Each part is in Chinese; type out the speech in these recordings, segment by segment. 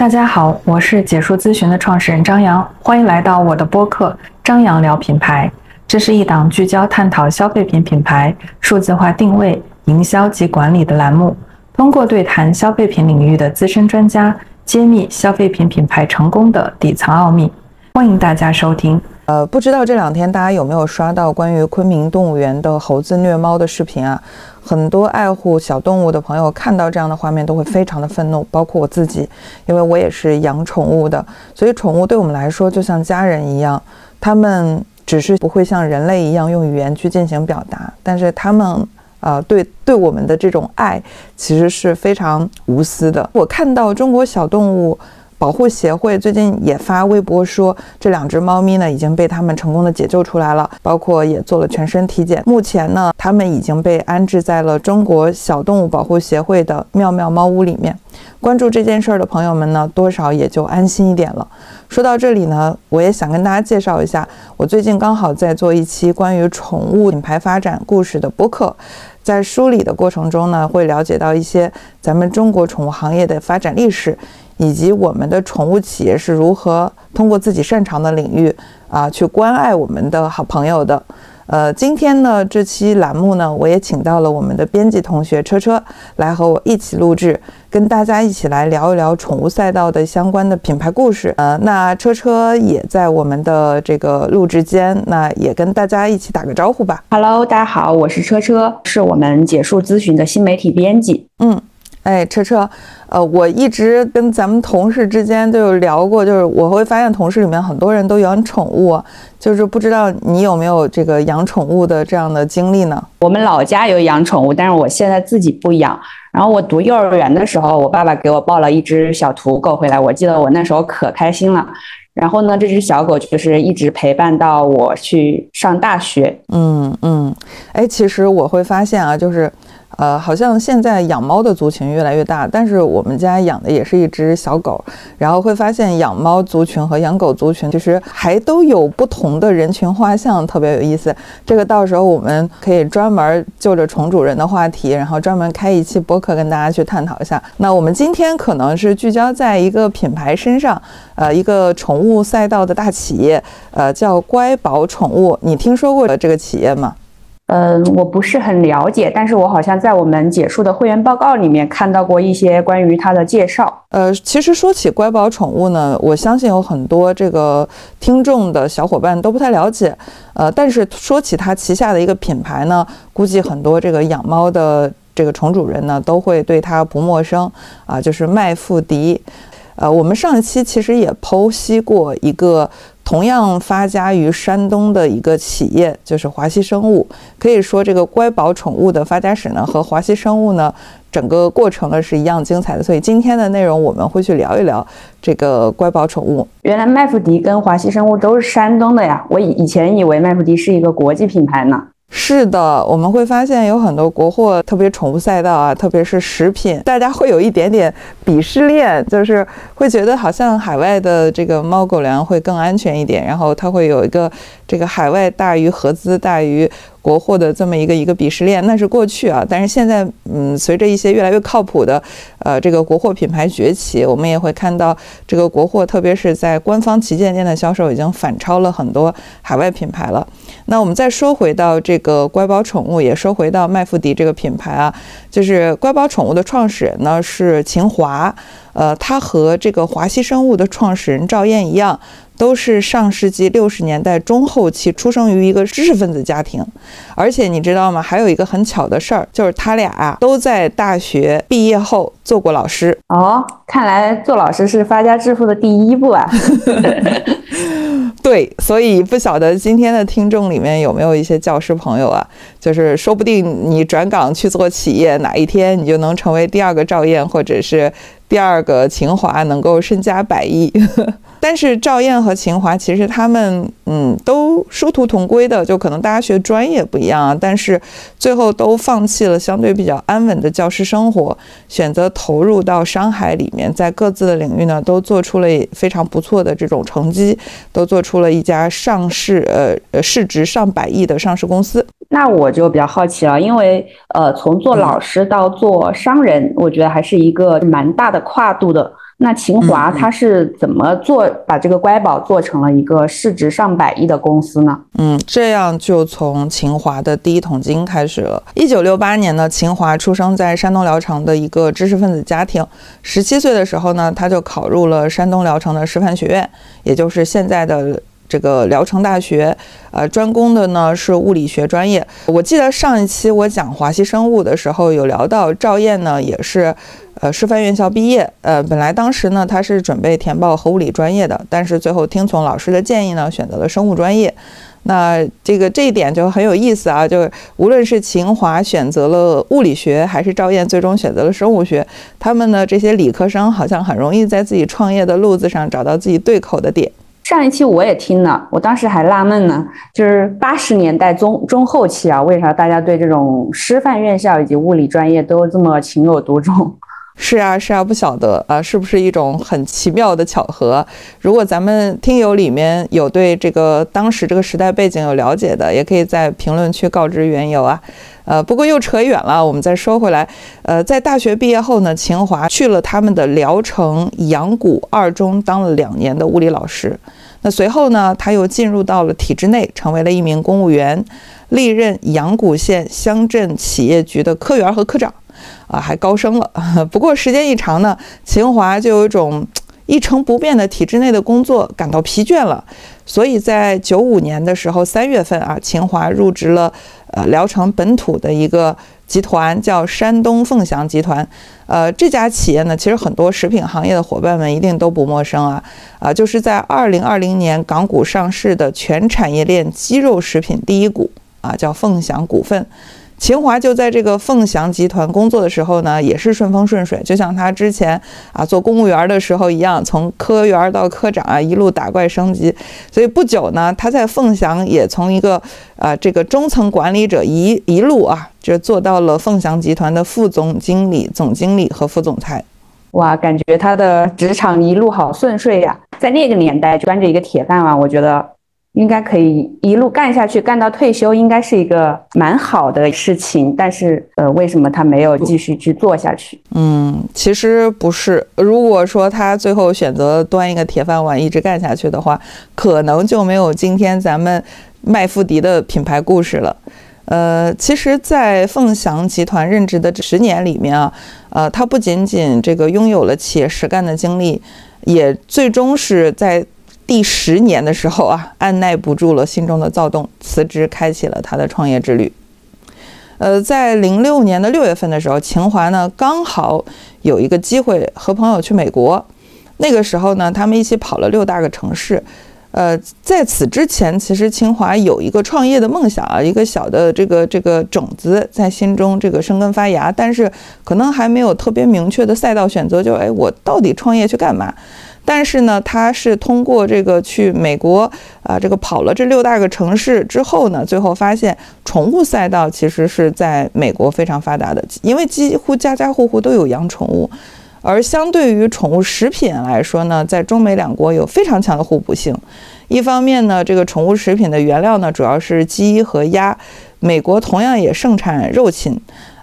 大家好，我是解说咨询的创始人张扬，欢迎来到我的播客《张扬聊品牌》。这是一档聚焦探讨消费品品牌数字化定位、营销及管理的栏目，通过对谈消费品领域的资深专家，揭秘消费品品牌成功的底层奥秘。欢迎大家收听。呃，不知道这两天大家有没有刷到关于昆明动物园的猴子虐猫的视频啊？很多爱护小动物的朋友看到这样的画面都会非常的愤怒，包括我自己，因为我也是养宠物的，所以宠物对我们来说就像家人一样，他们只是不会像人类一样用语言去进行表达，但是他们呃对对我们的这种爱其实是非常无私的。我看到中国小动物。保护协会最近也发微博说，这两只猫咪呢已经被他们成功的解救出来了，包括也做了全身体检。目前呢，它们已经被安置在了中国小动物保护协会的妙妙猫屋里面。关注这件事儿的朋友们呢，多少也就安心一点了。说到这里呢，我也想跟大家介绍一下，我最近刚好在做一期关于宠物品牌发展故事的播客，在梳理的过程中呢，会了解到一些咱们中国宠物行业的发展历史。以及我们的宠物企业是如何通过自己擅长的领域啊，去关爱我们的好朋友的。呃，今天呢，这期栏目呢，我也请到了我们的编辑同学车车来和我一起录制，跟大家一起来聊一聊宠物赛道的相关的品牌故事。呃，那车车也在我们的这个录制间，那也跟大家一起打个招呼吧。Hello，大家好，我是车车，是我们解数咨询的新媒体编辑。嗯。哎，车车，呃，我一直跟咱们同事之间都有聊过，就是我会发现同事里面很多人都养宠物，就是不知道你有没有这个养宠物的这样的经历呢？我们老家有养宠物，但是我现在自己不养。然后我读幼儿园的时候，我爸爸给我抱了一只小土狗回来，我记得我那时候可开心了。然后呢，这只小狗就是一直陪伴到我去上大学。嗯嗯，哎，其实我会发现啊，就是。呃，好像现在养猫的族群越来越大，但是我们家养的也是一只小狗，然后会发现养猫族群和养狗族群其实还都有不同的人群画像，特别有意思。这个到时候我们可以专门就着宠主人的话题，然后专门开一期播客跟大家去探讨一下。那我们今天可能是聚焦在一个品牌身上，呃，一个宠物赛道的大企业，呃，叫乖宝宠物。你听说过这个企业吗？嗯，我不是很了解，但是我好像在我们解数的会员报告里面看到过一些关于它的介绍。呃，其实说起乖宝宠物呢，我相信有很多这个听众的小伙伴都不太了解。呃，但是说起它旗下的一个品牌呢，估计很多这个养猫的这个宠主人呢都会对它不陌生啊，就是麦富迪。呃，我们上一期其实也剖析过一个。同样发家于山东的一个企业，就是华西生物。可以说，这个乖宝宠物的发家史呢，和华西生物呢，整个过程呢是一样精彩的。所以今天的内容，我们会去聊一聊这个乖宝宠物。原来麦富迪跟华西生物都是山东的呀，我以以前以为麦富迪是一个国际品牌呢。是的，我们会发现有很多国货，特别宠物赛道啊，特别是食品，大家会有一点点鄙视链，就是会觉得好像海外的这个猫狗粮会更安全一点，然后它会有一个这个海外大于合资大于。国货的这么一个一个鄙视链，那是过去啊。但是现在，嗯，随着一些越来越靠谱的，呃，这个国货品牌崛起，我们也会看到这个国货，特别是在官方旗舰店的销售已经反超了很多海外品牌了。那我们再说回到这个乖宝宠物，也说回到麦富迪这个品牌啊，就是乖宝宠物的创始人呢是秦华，呃，他和这个华西生物的创始人赵燕一样。都是上世纪六十年代中后期出生于一个知识分子家庭，而且你知道吗？还有一个很巧的事儿，就是他俩啊都在大学毕业后做过老师。哦，看来做老师是发家致富的第一步啊。对，所以不晓得今天的听众里面有没有一些教师朋友啊？就是说不定你转岗去做企业，哪一天你就能成为第二个赵燕，或者是第二个秦华，能够身家百亿。但是赵燕和秦华其实他们嗯都殊途同归的，就可能大家学专业不一样啊，但是最后都放弃了相对比较安稳的教师生活，选择投入到商海里面，在各自的领域呢都做出了非常不错的这种成绩，都做出了一家上市呃呃市值上百亿的上市公司。那我就比较好奇了，因为呃从做老师到做商人，我觉得还是一个蛮大的跨度的。那秦华它是怎么做把这个乖宝做成了一个市值上百亿的公司呢？嗯，这样就从秦华的第一桶金开始了。一九六八年呢，秦华出生在山东聊城的一个知识分子家庭。十七岁的时候呢，他就考入了山东聊城的师范学院，也就是现在的。这个聊城大学，呃，专攻的呢是物理学专业。我记得上一期我讲华西生物的时候，有聊到赵燕呢，也是，呃，师范院校毕业。呃，本来当时呢，他是准备填报核物理专业的，但是最后听从老师的建议呢，选择了生物专业。那这个这一点就很有意思啊，就无论是秦华选择了物理学，还是赵燕最终选择了生物学，他们呢这些理科生好像很容易在自己创业的路子上找到自己对口的点。上一期我也听了，我当时还纳闷呢，就是八十年代中中后期啊，为啥大家对这种师范院校以及物理专业都这么情有独钟？是啊，是啊，不晓得啊，是不是一种很奇妙的巧合？如果咱们听友里面有对这个当时这个时代背景有了解的，也可以在评论区告知缘由啊。呃，不过又扯远了，我们再说回来。呃，在大学毕业后呢，秦华去了他们的聊城阳谷二中当了两年的物理老师。那随后呢，他又进入到了体制内，成为了一名公务员，历任阳谷县乡镇企业局的科员和科长，啊，还高升了。不过时间一长呢，秦华就有一种一成不变的体制内的工作感到疲倦了，所以在九五年的时候三月份啊，秦华入职了呃聊城本土的一个。集团叫山东凤祥集团，呃，这家企业呢，其实很多食品行业的伙伴们一定都不陌生啊，啊，就是在二零二零年港股上市的全产业链鸡肉食品第一股啊，叫凤祥股份。秦华就在这个凤翔集团工作的时候呢，也是顺风顺水，就像他之前啊做公务员的时候一样，从科员到科长啊一路打怪升级。所以不久呢，他在凤翔也从一个啊这个中层管理者一一路啊就做到了凤翔集团的副总经理、总经理和副总裁。哇，感觉他的职场一路好顺遂呀！在那个年代端着一个铁饭碗，我觉得。应该可以一路干下去，干到退休，应该是一个蛮好的事情。但是，呃，为什么他没有继续去做下去？嗯，其实不是。如果说他最后选择端一个铁饭碗一直干下去的话，可能就没有今天咱们麦富迪的品牌故事了。呃，其实，在凤翔集团任职的这十年里面啊，呃，他不仅仅这个拥有了企业实干的经历，也最终是在。第十年的时候啊，按耐不住了心中的躁动，辞职，开启了他的创业之旅。呃，在零六年的六月份的时候，秦华呢刚好有一个机会和朋友去美国。那个时候呢，他们一起跑了六大个城市。呃，在此之前，其实清华有一个创业的梦想啊，一个小的这个这个种子在心中这个生根发芽，但是可能还没有特别明确的赛道选择，就哎，我到底创业去干嘛？但是呢，他是通过这个去美国啊，这个跑了这六大个城市之后呢，最后发现宠物赛道其实是在美国非常发达的，因为几乎家家户户都有养宠物，而相对于宠物食品来说呢，在中美两国有非常强的互补性。一方面呢，这个宠物食品的原料呢主要是鸡和鸭，美国同样也盛产肉禽。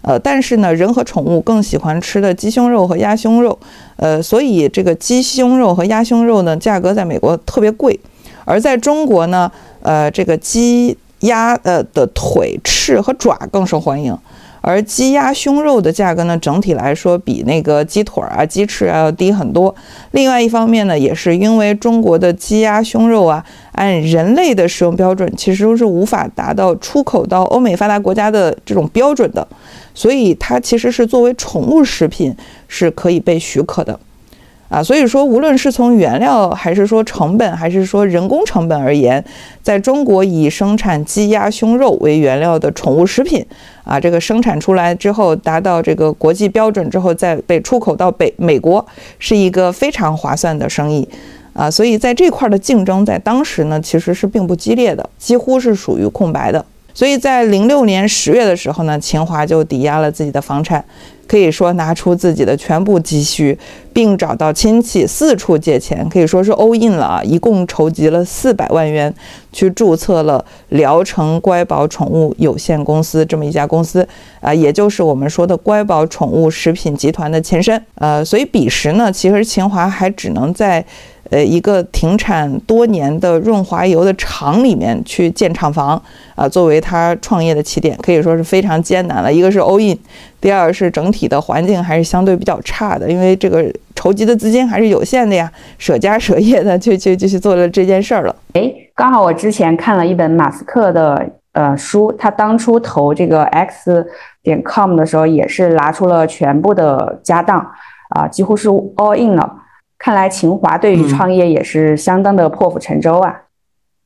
呃，但是呢，人和宠物更喜欢吃的鸡胸肉和鸭胸肉，呃，所以这个鸡胸肉和鸭胸肉呢，价格在美国特别贵，而在中国呢，呃，这个鸡鸭呃的腿、翅和爪更受欢迎。而鸡鸭胸肉的价格呢，整体来说比那个鸡腿啊、鸡翅啊要低很多。另外一方面呢，也是因为中国的鸡鸭胸肉啊，按人类的使用标准，其实都是无法达到出口到欧美发达国家的这种标准的，所以它其实是作为宠物食品是可以被许可的。啊，所以说，无论是从原料，还是说成本，还是说人工成本而言，在中国以生产鸡鸭胸肉为原料的宠物食品，啊，这个生产出来之后达到这个国际标准之后，再被出口到北美国，是一个非常划算的生意，啊，所以在这块的竞争在当时呢，其实是并不激烈的，几乎是属于空白的。所以在零六年十月的时候呢，秦华就抵押了自己的房产。可以说拿出自己的全部积蓄，并找到亲戚四处借钱，可以说是 all in 了啊！一共筹集了四百万元，去注册了聊城乖宝宠物有限公司这么一家公司啊，也就是我们说的乖宝宠物食品集团的前身。呃，所以彼时呢，其实秦华还只能在。呃，一个停产多年的润滑油的厂里面去建厂房啊，作为他创业的起点，可以说是非常艰难了。一个是 all in，第二是整体的环境还是相对比较差的，因为这个筹集的资金还是有限的呀，舍家舍业的就就就去做了这件事儿了。哎，刚好我之前看了一本马斯克的呃书，他当初投这个 X 点 com 的时候，也是拿出了全部的家当啊，几乎是 all in 了。看来秦华对于创业也是相当的破釜沉舟啊！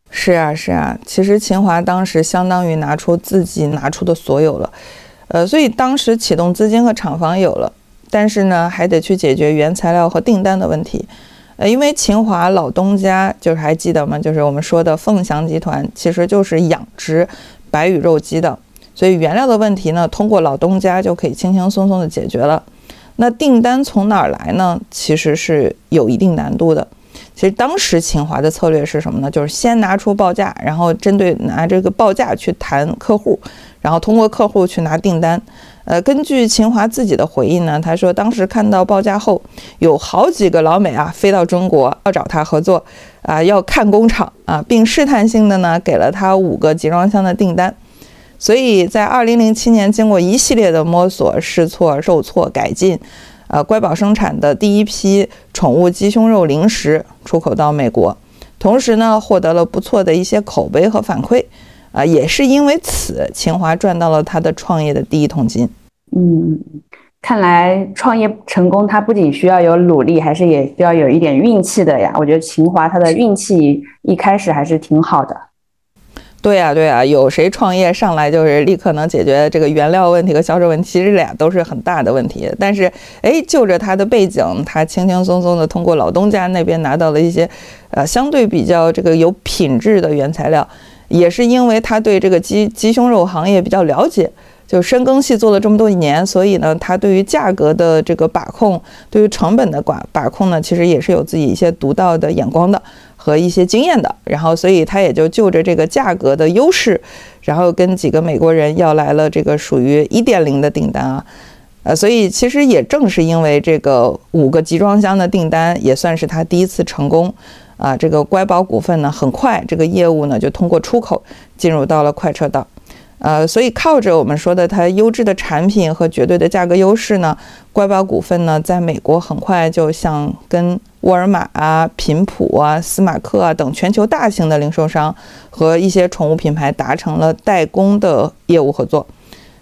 是啊，是啊，其实秦华当时相当于拿出自己拿出的所有了，呃，所以当时启动资金和厂房有了，但是呢，还得去解决原材料和订单的问题，呃，因为秦华老东家就是还记得吗？就是我们说的凤翔集团，其实就是养殖白羽肉鸡的，所以原料的问题呢，通过老东家就可以轻轻松松的解决了。那订单从哪儿来呢？其实是有一定难度的。其实当时秦华的策略是什么呢？就是先拿出报价，然后针对拿这个报价去谈客户，然后通过客户去拿订单。呃，根据秦华自己的回忆呢，他说当时看到报价后，有好几个老美啊飞到中国要找他合作啊，要看工厂啊，并试探性的呢给了他五个集装箱的订单。所以在二零零七年，经过一系列的摸索、试错、受挫、改进，呃，乖宝生产的第一批宠物鸡胸肉零食出口到美国，同时呢，获得了不错的一些口碑和反馈，啊，也是因为此，秦华赚到了他的创业的第一桶金。嗯，看来创业成功，它不仅需要有努力，还是也需要有一点运气的呀。我觉得秦华他的运气一开始还是挺好的。对呀，对呀，有谁创业上来就是立刻能解决这个原料问题和销售问题？其实俩都是很大的问题。但是，哎，就着他的背景，他轻轻松松的通过老东家那边拿到了一些，呃，相对比较这个有品质的原材料，也是因为他对这个鸡鸡胸肉行业比较了解，就深耕细做了这么多年，所以呢，他对于价格的这个把控，对于成本的管把控呢，其实也是有自己一些独到的眼光的。和一些经验的，然后所以他也就就着这个价格的优势，然后跟几个美国人要来了这个属于一点零的订单啊，呃，所以其实也正是因为这个五个集装箱的订单，也算是他第一次成功啊。这个乖宝股份呢，很快这个业务呢就通过出口进入到了快车道。呃，所以靠着我们说的它优质的产品和绝对的价格优势呢，乖宝股份呢，在美国很快就像跟沃尔玛啊、频谱啊、斯马克啊等全球大型的零售商和一些宠物品牌达成了代工的业务合作。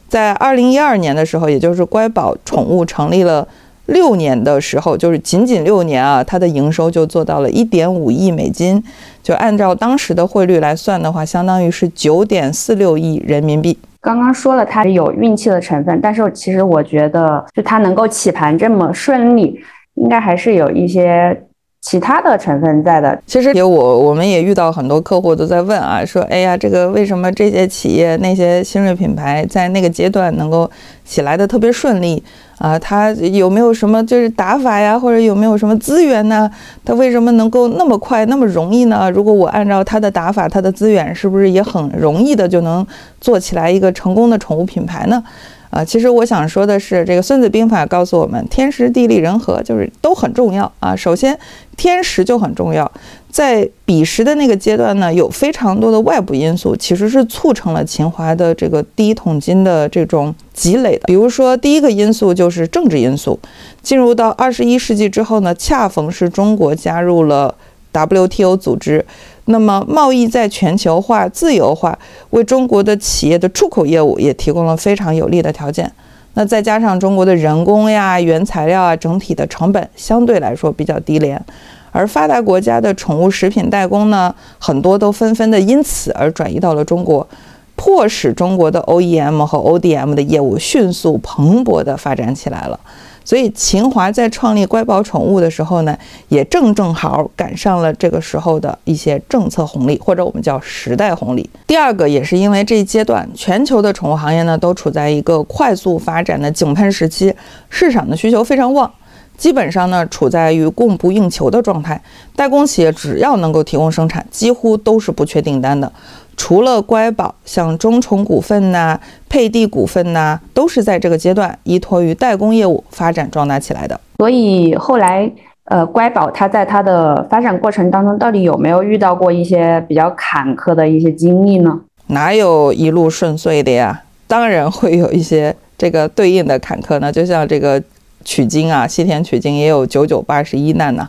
在二零一二年的时候，也就是乖宝宠物成立了。六年的时候，就是仅仅六年啊，它的营收就做到了一点五亿美金，就按照当时的汇率来算的话，相当于是九点四六亿人民币。刚刚说了它有运气的成分，但是其实我觉得，就它能够起盘这么顺利，应该还是有一些。其他的成分在的，其实也我我们也遇到很多客户都在问啊，说哎呀，这个为什么这些企业那些新锐品牌在那个阶段能够起来的特别顺利啊？他有没有什么就是打法呀，或者有没有什么资源呢？他为什么能够那么快那么容易呢？如果我按照他的打法，他的资源是不是也很容易的就能做起来一个成功的宠物品牌呢？啊，其实我想说的是，这个《孙子兵法》告诉我们，天时地利人和就是都很重要啊。首先，天时就很重要，在彼时的那个阶段呢，有非常多的外部因素，其实是促成了秦华的这个第一桶金的这种积累的。比如说，第一个因素就是政治因素，进入到二十一世纪之后呢，恰逢是中国加入了 WTO 组织。那么，贸易在全球化、自由化，为中国的企业的出口业务也提供了非常有利的条件。那再加上中国的人工呀、原材料啊，整体的成本相对来说比较低廉，而发达国家的宠物食品代工呢，很多都纷纷的因此而转移到了中国，迫使中国的 OEM 和 ODM 的业务迅速蓬勃地发展起来了。所以秦华在创立乖宝宠物的时候呢，也正正好赶上了这个时候的一些政策红利，或者我们叫时代红利。第二个也是因为这一阶段全球的宠物行业呢都处在一个快速发展的井喷时期，市场的需求非常旺。基本上呢，处在于供不应求的状态。代工企业只要能够提供生产，几乎都是不缺订单的。除了乖宝，像中重股份呐、佩蒂股份呐，都是在这个阶段依托于代工业务发展壮大起来的。所以后来，呃，乖宝它在它的发展过程当中，到底有没有遇到过一些比较坎坷的一些经历呢？哪有一路顺遂的呀？当然会有一些这个对应的坎坷呢，就像这个。取经啊，西天取经也有九九八十一难呐。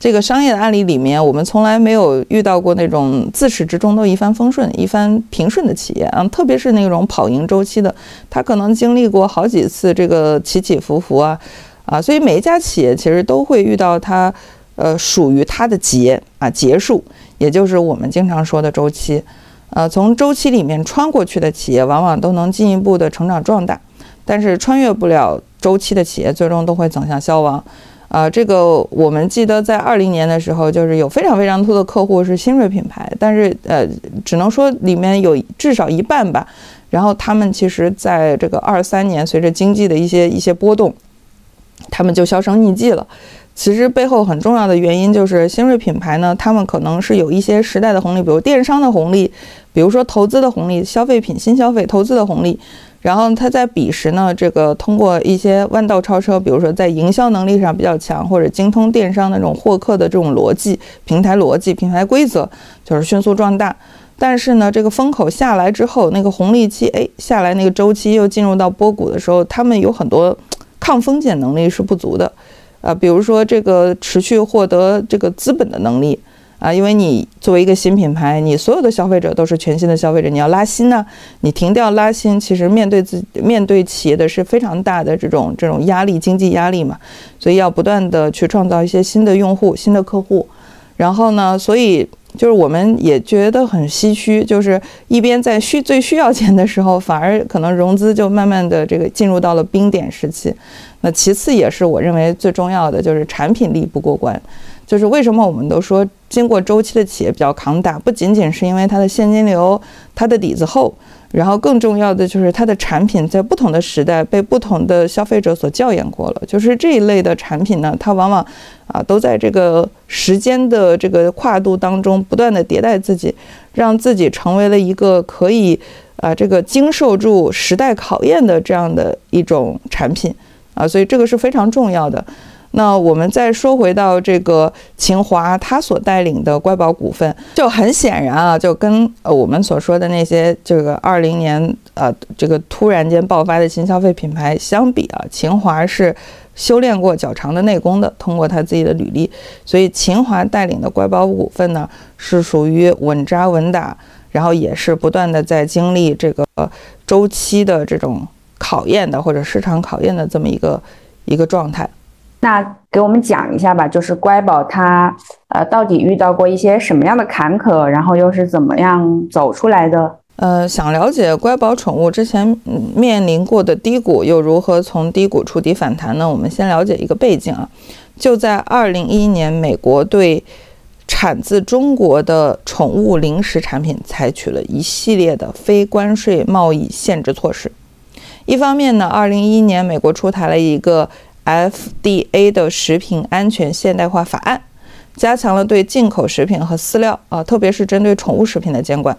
这个商业的案例里面，我们从来没有遇到过那种自始至终都一帆风顺、一帆平顺的企业啊。特别是那种跑赢周期的，它可能经历过好几次这个起起伏伏啊啊。所以每一家企业其实都会遇到它呃属于它的结啊结束，也就是我们经常说的周期。呃，从周期里面穿过去的企业，往往都能进一步的成长壮大，但是穿越不了。周期的企业最终都会走向消亡，啊，这个我们记得在二零年的时候，就是有非常非常多的客户是新锐品牌，但是呃，只能说里面有至少一半吧，然后他们其实在这个二三年随着经济的一些一些波动，他们就销声匿迹了。其实背后很重要的原因就是新锐品牌呢，他们可能是有一些时代的红利，比如电商的红利，比如说投资的红利，消费品新消费投资的红利。然后他在彼时呢，这个通过一些弯道超车，比如说在营销能力上比较强，或者精通电商那种获客的这种逻辑、平台逻辑、平台规则，就是迅速壮大。但是呢，这个风口下来之后，那个红利期哎下来，那个周期又进入到波谷的时候，他们有很多抗风险能力是不足的，啊，比如说这个持续获得这个资本的能力。啊，因为你作为一个新品牌，你所有的消费者都是全新的消费者，你要拉新呢，你停掉拉新，其实面对自己面对企业的是非常大的这种这种压力，经济压力嘛，所以要不断的去创造一些新的用户、新的客户，然后呢，所以就是我们也觉得很唏嘘，就是一边在需最需要钱的时候，反而可能融资就慢慢的这个进入到了冰点时期，那其次也是我认为最重要的就是产品力不过关。就是为什么我们都说经过周期的企业比较抗打，不仅仅是因为它的现金流、它的底子厚，然后更重要的就是它的产品在不同的时代被不同的消费者所校验过了。就是这一类的产品呢，它往往啊都在这个时间的这个跨度当中不断的迭代自己，让自己成为了一个可以啊这个经受住时代考验的这样的一种产品啊，所以这个是非常重要的。那我们再说回到这个秦华，他所带领的乖宝股份，就很显然啊，就跟呃我们所说的那些这个二零年呃这个突然间爆发的新消费品牌相比啊，秦华是修炼过较长的内功的，通过他自己的履历，所以秦华带领的乖宝股份呢，是属于稳扎稳打，然后也是不断的在经历这个周期的这种考验的或者市场考验的这么一个一个状态。那给我们讲一下吧，就是乖宝它呃到底遇到过一些什么样的坎坷，然后又是怎么样走出来的？呃，想了解乖宝宠物之前面临过的低谷，又如何从低谷触底反弹呢？我们先了解一个背景啊，就在二零一一年，美国对产自中国的宠物零食产品采取了一系列的非关税贸易限制措施。一方面呢，二零一一年美国出台了一个。FDA 的食品安全现代化法案，加强了对进口食品和饲料啊，特别是针对宠物食品的监管。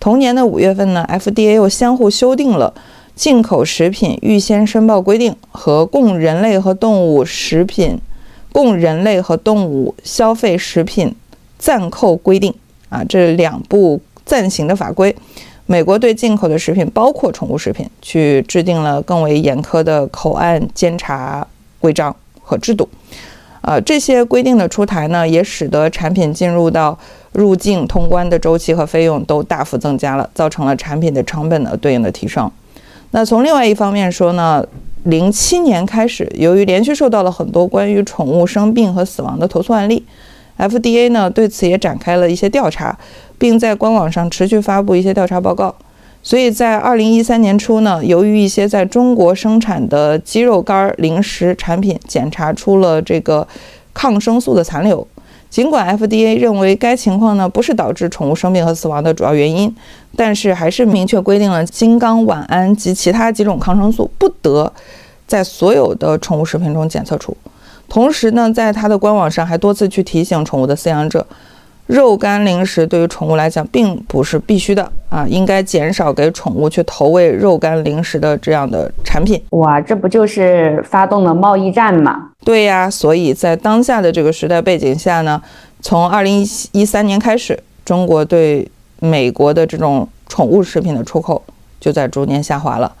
同年的五月份呢，FDA 又相互修订了进口食品预先申报规定和供人类和动物食品、供人类和动物消费食品暂扣规定啊，这两部暂行的法规。美国对进口的食品，包括宠物食品，去制定了更为严苛的口岸监察。规章和制度，呃，这些规定的出台呢，也使得产品进入到入境通关的周期和费用都大幅增加了，造成了产品的成本的对应的提升。那从另外一方面说呢，零七年开始，由于连续受到了很多关于宠物生病和死亡的投诉案例，FDA 呢对此也展开了一些调查，并在官网上持续发布一些调查报告。所以在二零一三年初呢，由于一些在中国生产的鸡肉干零食产品检查出了这个抗生素的残留，尽管 FDA 认为该情况呢不是导致宠物生病和死亡的主要原因，但是还是明确规定了金刚烷胺及其他几种抗生素不得在所有的宠物食品中检测出。同时呢，在它的官网上还多次去提醒宠物的饲养者。肉干零食对于宠物来讲并不是必须的啊，应该减少给宠物去投喂肉干零食的这样的产品。哇，这不就是发动了贸易战吗？对呀，所以在当下的这个时代背景下呢，从二零一三年开始，中国对美国的这种宠物食品的出口就在逐年下滑了。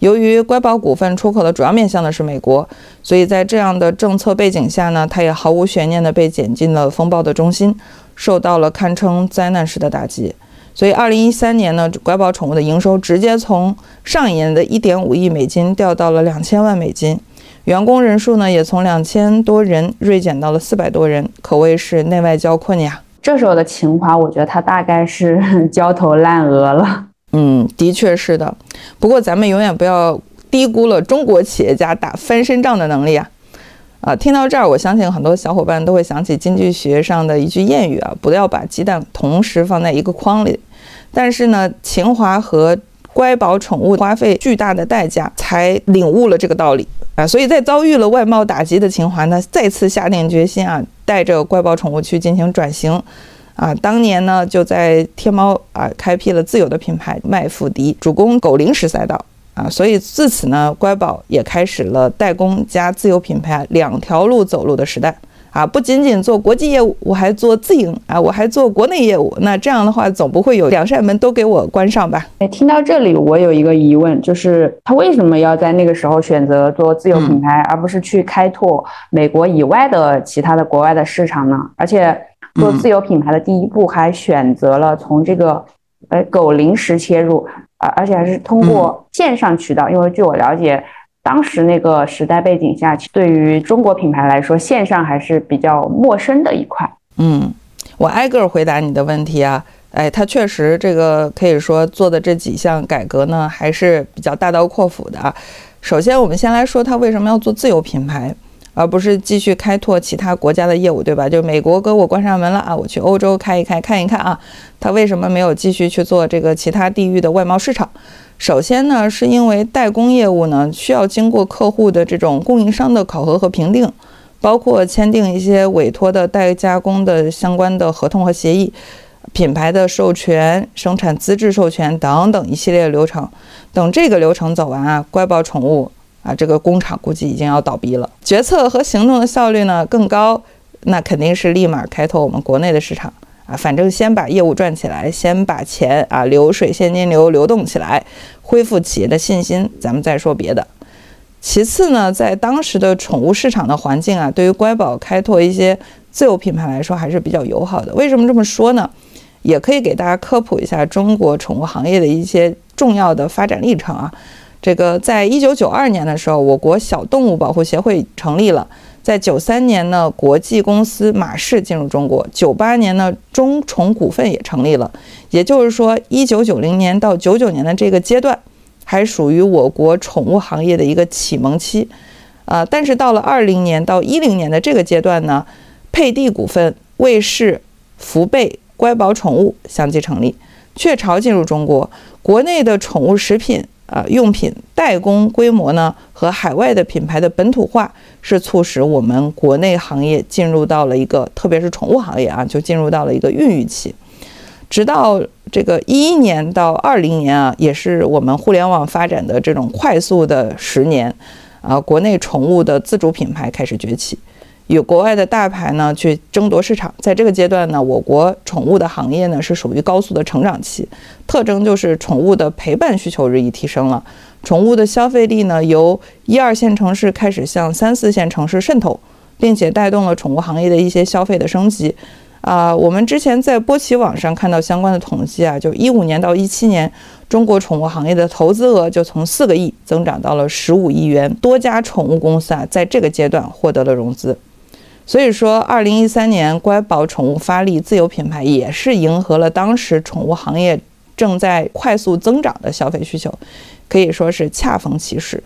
由于乖宝股份出口的主要面向的是美国，所以在这样的政策背景下呢，它也毫无悬念地被卷进了风暴的中心。受到了堪称灾难式的打击，所以二零一三年呢，乖宝宠物的营收直接从上一年的一点五亿美金掉到了两千万美金，员工人数呢也从两千多人锐减到了四百多人，可谓是内外交困呀。这时候的情华，我觉得他大概是焦头烂额了。嗯，的确是的。不过咱们永远不要低估了中国企业家打翻身仗的能力啊。啊，听到这儿，我相信很多小伙伴都会想起经济学上的一句谚语啊，不要把鸡蛋同时放在一个筐里。但是呢，秦华和乖宝宠物花费巨大的代价才领悟了这个道理啊，所以在遭遇了外贸打击的秦华呢，再次下定决心啊，带着乖宝宠物去进行转型啊。当年呢，就在天猫啊开辟了自有的品牌麦富迪，主攻狗零食赛道。啊，所以自此呢，乖宝也开始了代工加自有品牌两条路走路的时代啊！不仅仅做国际业务，我还做自营啊，我还做国内业务。那这样的话，总不会有两扇门都给我关上吧？哎，听到这里，我有一个疑问，就是他为什么要在那个时候选择做自有品牌，而不是去开拓美国以外的其他的国外的市场呢？而且做自有品牌的第一步，还选择了从这个呃狗零食切入。而而且还是通过线上渠道，因为据我了解，当时那个时代背景下，对于中国品牌来说，线上还是比较陌生的一块。嗯，我挨个回答你的问题啊，哎，他确实这个可以说做的这几项改革呢，还是比较大刀阔斧的啊。首先，我们先来说他为什么要做自有品牌。而不是继续开拓其他国家的业务，对吧？就美国给我关上门了啊，我去欧洲开一开，看一看啊，他为什么没有继续去做这个其他地域的外贸市场？首先呢，是因为代工业务呢需要经过客户的这种供应商的考核和评定，包括签订一些委托的代加工的相关的合同和协议，品牌的授权、生产资质授权等等一系列流程。等这个流程走完啊，乖宝宠物。啊，这个工厂估计已经要倒闭了。决策和行动的效率呢更高，那肯定是立马开拓我们国内的市场啊。反正先把业务赚起来，先把钱啊流水现金流流动起来，恢复企业的信心，咱们再说别的。其次呢，在当时的宠物市场的环境啊，对于乖宝开拓一些自有品牌来说还是比较友好的。为什么这么说呢？也可以给大家科普一下中国宠物行业的一些重要的发展历程啊。这个在一九九二年的时候，我国小动物保护协会成立了。在九三年呢，国际公司马氏进入中国。九八年呢，中宠股份也成立了。也就是说，一九九零年到九九年的这个阶段，还属于我国宠物行业的一个启蒙期。啊，但是到了二零年到一零年的这个阶段呢，佩蒂股份、卫士、福贝、乖宝宠物相继成立，雀巢进入中国，国内的宠物食品。啊，用品代工规模呢和海外的品牌的本土化是促使我们国内行业进入到了一个，特别是宠物行业啊，就进入到了一个孕育期。直到这个一一年到二零年啊，也是我们互联网发展的这种快速的十年啊，国内宠物的自主品牌开始崛起。与国外的大牌呢去争夺市场，在这个阶段呢，我国宠物的行业呢是属于高速的成长期，特征就是宠物的陪伴需求日益提升了，宠物的消费力呢由一二线城市开始向三四线城市渗透，并且带动了宠物行业的一些消费的升级。啊，我们之前在波奇网上看到相关的统计啊，就一五年到一七年，中国宠物行业的投资额就从四个亿增长到了十五亿元，多家宠物公司啊在这个阶段获得了融资。所以说，二零一三年乖宝宠物发力自有品牌，也是迎合了当时宠物行业正在快速增长的消费需求，可以说是恰逢其时。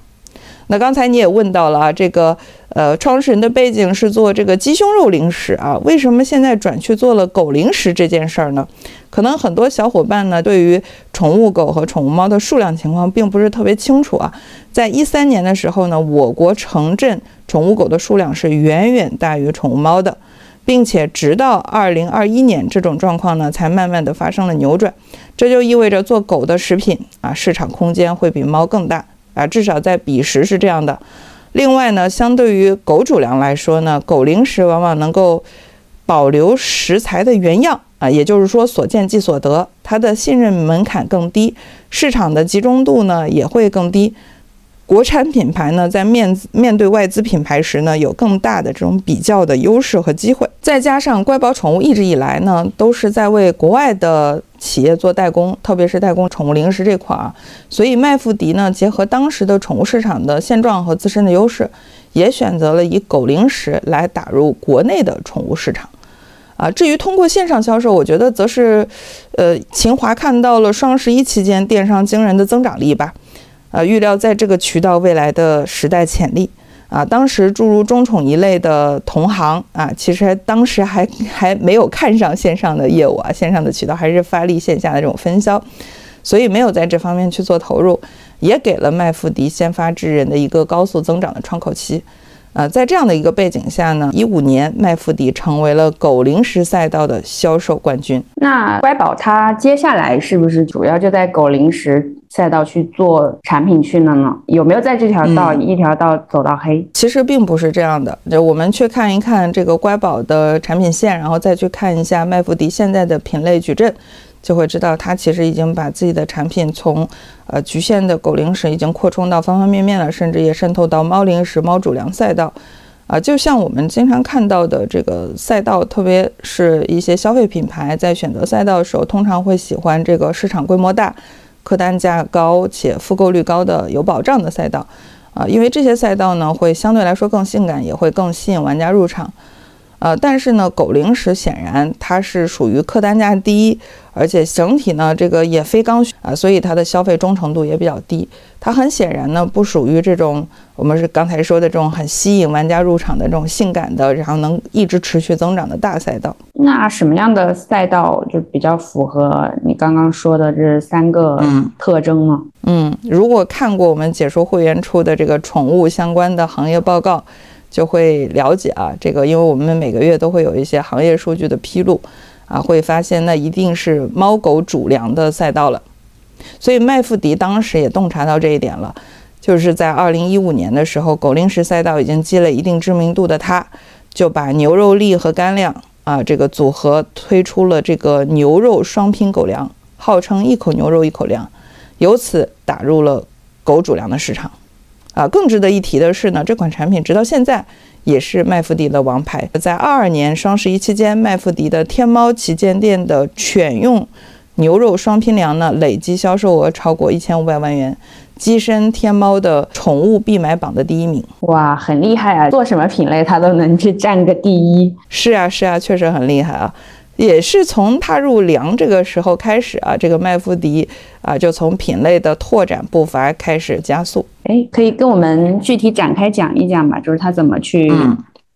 那刚才你也问到了啊，这个呃，创始人的背景是做这个鸡胸肉零食啊，为什么现在转去做了狗零食这件事儿呢？可能很多小伙伴呢，对于宠物狗和宠物猫的数量情况并不是特别清楚啊。在一三年的时候呢，我国城镇宠物狗的数量是远远大于宠物猫的，并且直到二零二一年，这种状况呢才慢慢的发生了扭转。这就意味着做狗的食品啊，市场空间会比猫更大。啊，至少在彼时是这样的。另外呢，相对于狗主粮来说呢，狗零食往往能够保留食材的原样啊，也就是说所见即所得，它的信任门槛更低，市场的集中度呢也会更低。国产品牌呢，在面面对外资品牌时呢，有更大的这种比较的优势和机会。再加上乖宝宠物一直以来呢，都是在为国外的企业做代工，特别是代工宠物零食这块啊，所以麦富迪呢，结合当时的宠物市场的现状和自身的优势，也选择了以狗零食来打入国内的宠物市场。啊，至于通过线上销售，我觉得则是，呃，秦华看到了双十一期间电商惊人的增长力吧。呃，预料在这个渠道未来的时代潜力啊，当时诸如中宠一类的同行啊，其实当时还还没有看上线上的业务啊，线上的渠道还是发力线下的这种分销，所以没有在这方面去做投入，也给了麦富迪先发制人的一个高速增长的窗口期。呃，在这样的一个背景下呢，一五年麦富迪成为了狗零食赛道的销售冠军。那乖宝它接下来是不是主要就在狗零食赛道去做产品去了呢？有没有在这条道一条道走到黑？其实并不是这样的。就我们去看一看这个乖宝的产品线，然后再去看一下麦富迪现在的品类矩阵。就会知道，它其实已经把自己的产品从，呃，局限的狗零食已经扩充到方方面面了，甚至也渗透到猫零食、猫主粮赛道，啊，就像我们经常看到的这个赛道，特别是一些消费品牌在选择赛道的时候，通常会喜欢这个市场规模大、客单价高且复购率高的有保障的赛道，啊，因为这些赛道呢会相对来说更性感，也会更吸引玩家入场。呃，但是呢，狗零食显然它是属于客单价低，而且整体呢这个也非刚需啊，所以它的消费忠诚度也比较低。它很显然呢不属于这种我们是刚才说的这种很吸引玩家入场的这种性感的，然后能一直持续增长的大赛道。那什么样的赛道就比较符合你刚刚说的这三个特征呢？嗯，如果看过我们解说会员出的这个宠物相关的行业报告。就会了解啊，这个因为我们每个月都会有一些行业数据的披露，啊，会发现那一定是猫狗主粮的赛道了。所以麦富迪当时也洞察到这一点了，就是在二零一五年的时候，狗零食赛道已经积累一定知名度的它，就把牛肉粒和干粮啊这个组合推出了这个牛肉双拼狗粮，号称一口牛肉一口粮，由此打入了狗主粮的市场。啊，更值得一提的是呢，这款产品直到现在也是麦富迪的王牌。在二二年双十一期间，麦富迪的天猫旗舰店的犬用牛肉双拼粮呢，累计销售额超过一千五百万元，跻身天猫的宠物必买榜的第一名。哇，很厉害啊！做什么品类它都能去占个第一。是啊，是啊，确实很厉害啊。也是从踏入粮这个时候开始啊，这个麦富迪啊，就从品类的拓展步伐开始加速。哎，可以跟我们具体展开讲一讲吧，就是它怎么去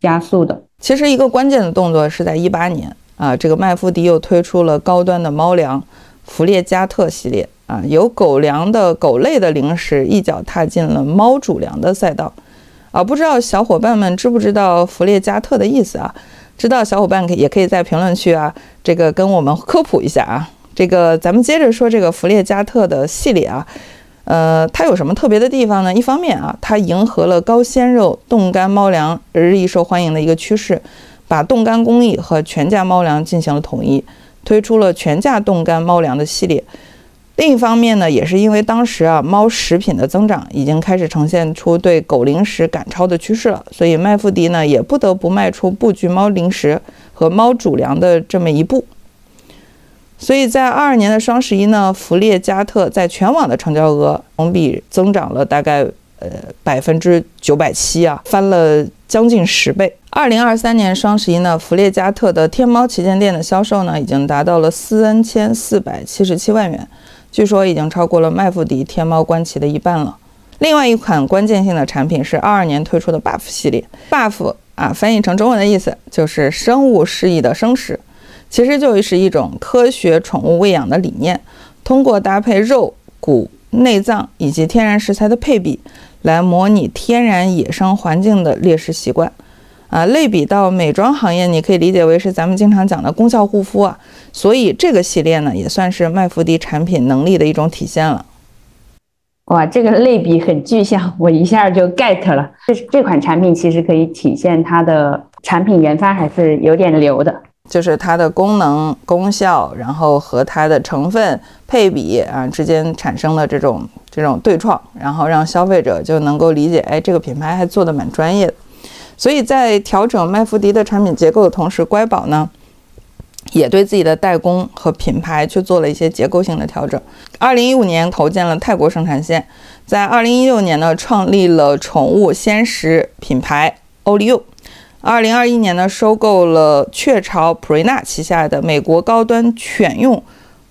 加速的。其实一个关键的动作是在一八年啊，这个麦富迪又推出了高端的猫粮弗列加特系列啊，由狗粮的狗类的零食一脚踏进了猫主粮的赛道啊。不知道小伙伴们知不知道弗列加特的意思啊？知道小伙伴可也可以在评论区啊，这个跟我们科普一下啊。这个咱们接着说这个弗列加特的系列啊，呃，它有什么特别的地方呢？一方面啊，它迎合了高鲜肉冻干猫粮日益受欢迎的一个趋势，把冻干工艺和全价猫粮进行了统一，推出了全价冻干猫粮的系列。另一方面呢，也是因为当时啊，猫食品的增长已经开始呈现出对狗零食赶超的趋势了，所以麦富迪呢也不得不迈出布局猫零食和猫主粮的这么一步。所以在二二年的双十一呢，弗列加特在全网的成交额同比增长了大概呃百分之九百七啊，翻了将近十倍。二零二三年双十一呢，弗列加特的天猫旗舰店的销售呢，已经达到了三千四百七十七万元，据说已经超过了麦富迪天猫官旗的一半了。另外一款关键性的产品是二二年推出的 Buff 系列，Buff 啊，翻译成中文的意思就是生物适宜的生食，其实就是一种科学宠物喂养的理念，通过搭配肉骨。内脏以及天然食材的配比，来模拟天然野生环境的猎食习惯，啊，类比到美妆行业，你可以理解为是咱们经常讲的功效护肤啊。所以这个系列呢，也算是麦麸迪产品能力的一种体现了。哇，这个类比很具象，我一下就 get 了。这这款产品其实可以体现它的产品研发还是有点牛的。就是它的功能功效，然后和它的成分配比啊之间产生了这种这种对撞，然后让消费者就能够理解，哎，这个品牌还做的蛮专业的。所以在调整麦麸迪的产品结构的同时，乖宝呢也对自己的代工和品牌去做了一些结构性的调整。二零一五年投建了泰国生产线，在二零一六年呢创立了宠物鲜食品牌欧利 o 二零二一年呢，收购了雀巢普瑞纳旗下的美国高端犬用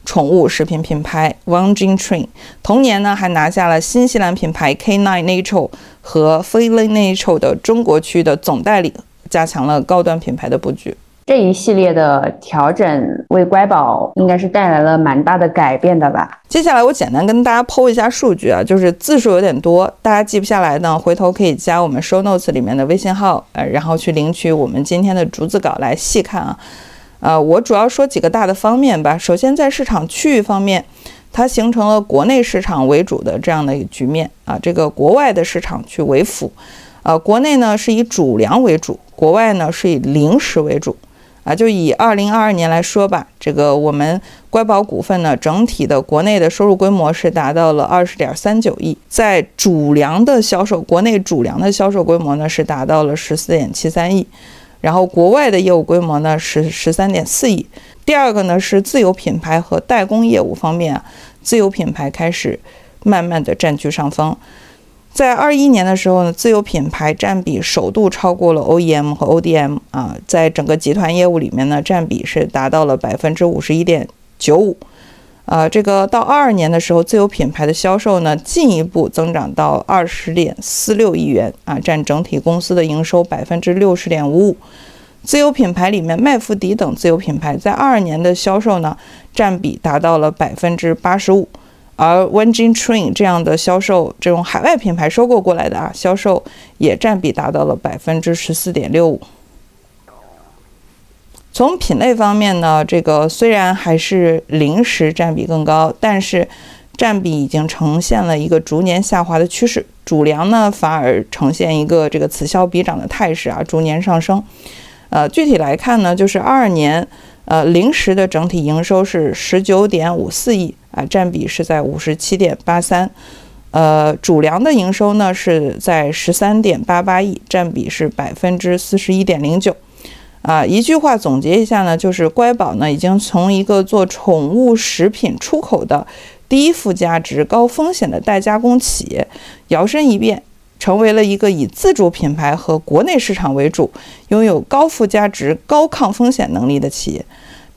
宠物食品品牌 WANGING Train。同年呢，还拿下了新西兰品牌 K9 Natural 和 Feeling Natural 的中国区的总代理，加强了高端品牌的布局。这一系列的调整为乖宝应该是带来了蛮大的改变的吧？接下来我简单跟大家剖一下数据啊，就是字数有点多，大家记不下来呢，回头可以加我们 show notes 里面的微信号，呃，然后去领取我们今天的逐字稿来细看啊。呃，我主要说几个大的方面吧。首先在市场区域方面，它形成了国内市场为主的这样的一个局面啊，这个国外的市场去为辅。呃，国内呢是以主粮为主，国外呢是以零食为主。啊，就以二零二二年来说吧，这个我们乖宝股份呢，整体的国内的收入规模是达到了二十点三九亿，在主粮的销售，国内主粮的销售规模呢是达到了十四点七三亿，然后国外的业务规模呢是十三点四亿。第二个呢是自有品牌和代工业务方面啊，自有品牌开始慢慢的占据上风。在二一年的时候呢，自有品牌占比首度超过了 OEM 和 ODM 啊，在整个集团业务里面呢，占比是达到了百分之五十一点九五，啊，这个到二二年的时候，自有品牌的销售呢进一步增长到二十点四六亿元啊，占整体公司的营收百分之六十点五五。自有品牌里面，麦麸迪等自有品牌在二二年的销售呢，占比达到了百分之八十五。而 One Gene Train 这样的销售，这种海外品牌收购过来的啊，销售也占比达到了百分之十四点六五。从品类方面呢，这个虽然还是零食占比更高，但是占比已经呈现了一个逐年下滑的趋势。主粮呢，反而呈现一个这个此消彼长的态势啊，逐年上升。呃，具体来看呢，就是二二年。呃，零食的整体营收是十九点五四亿啊，占比是在五十七点八三。呃，主粮的营收呢是在十三点八八亿，占比是百分之四十一点零九。啊，一句话总结一下呢，就是乖宝呢已经从一个做宠物食品出口的低附加值、高风险的代加工企业，摇身一变。成为了一个以自主品牌和国内市场为主，拥有高附加值、高抗风险能力的企业。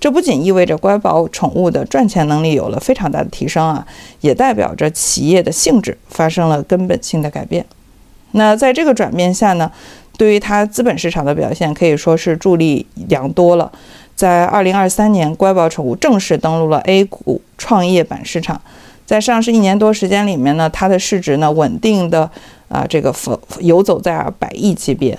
这不仅意味着乖宝宠物的赚钱能力有了非常大的提升啊，也代表着企业的性质发生了根本性的改变。那在这个转变下呢，对于它资本市场的表现可以说是助力良多了。在二零二三年，乖宝宠物正式登陆了 A 股创业板市场，在上市一年多时间里面呢，它的市值呢稳定的。啊，这个游游走在百亿级别，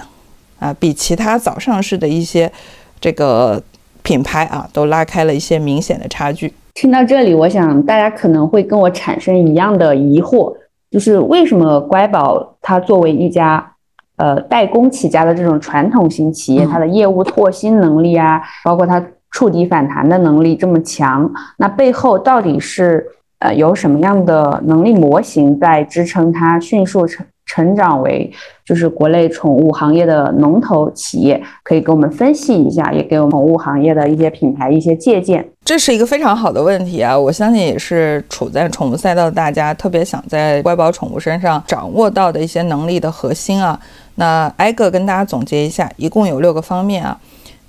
啊，比其他早上市的一些这个品牌啊，都拉开了一些明显的差距。听到这里，我想大家可能会跟我产生一样的疑惑，就是为什么乖宝它作为一家呃代工起家的这种传统型企业，它的业务拓新能力啊，包括它触底反弹的能力这么强，那背后到底是呃有什么样的能力模型在支撑它迅速成？成长为就是国内宠物行业的龙头企业，可以给我们分析一下，也给我们宠物行业的一些品牌一些借鉴。这是一个非常好的问题啊！我相信也是处在宠物赛道的大家特别想在乖宝宠物身上掌握到的一些能力的核心啊。那挨个跟大家总结一下，一共有六个方面啊。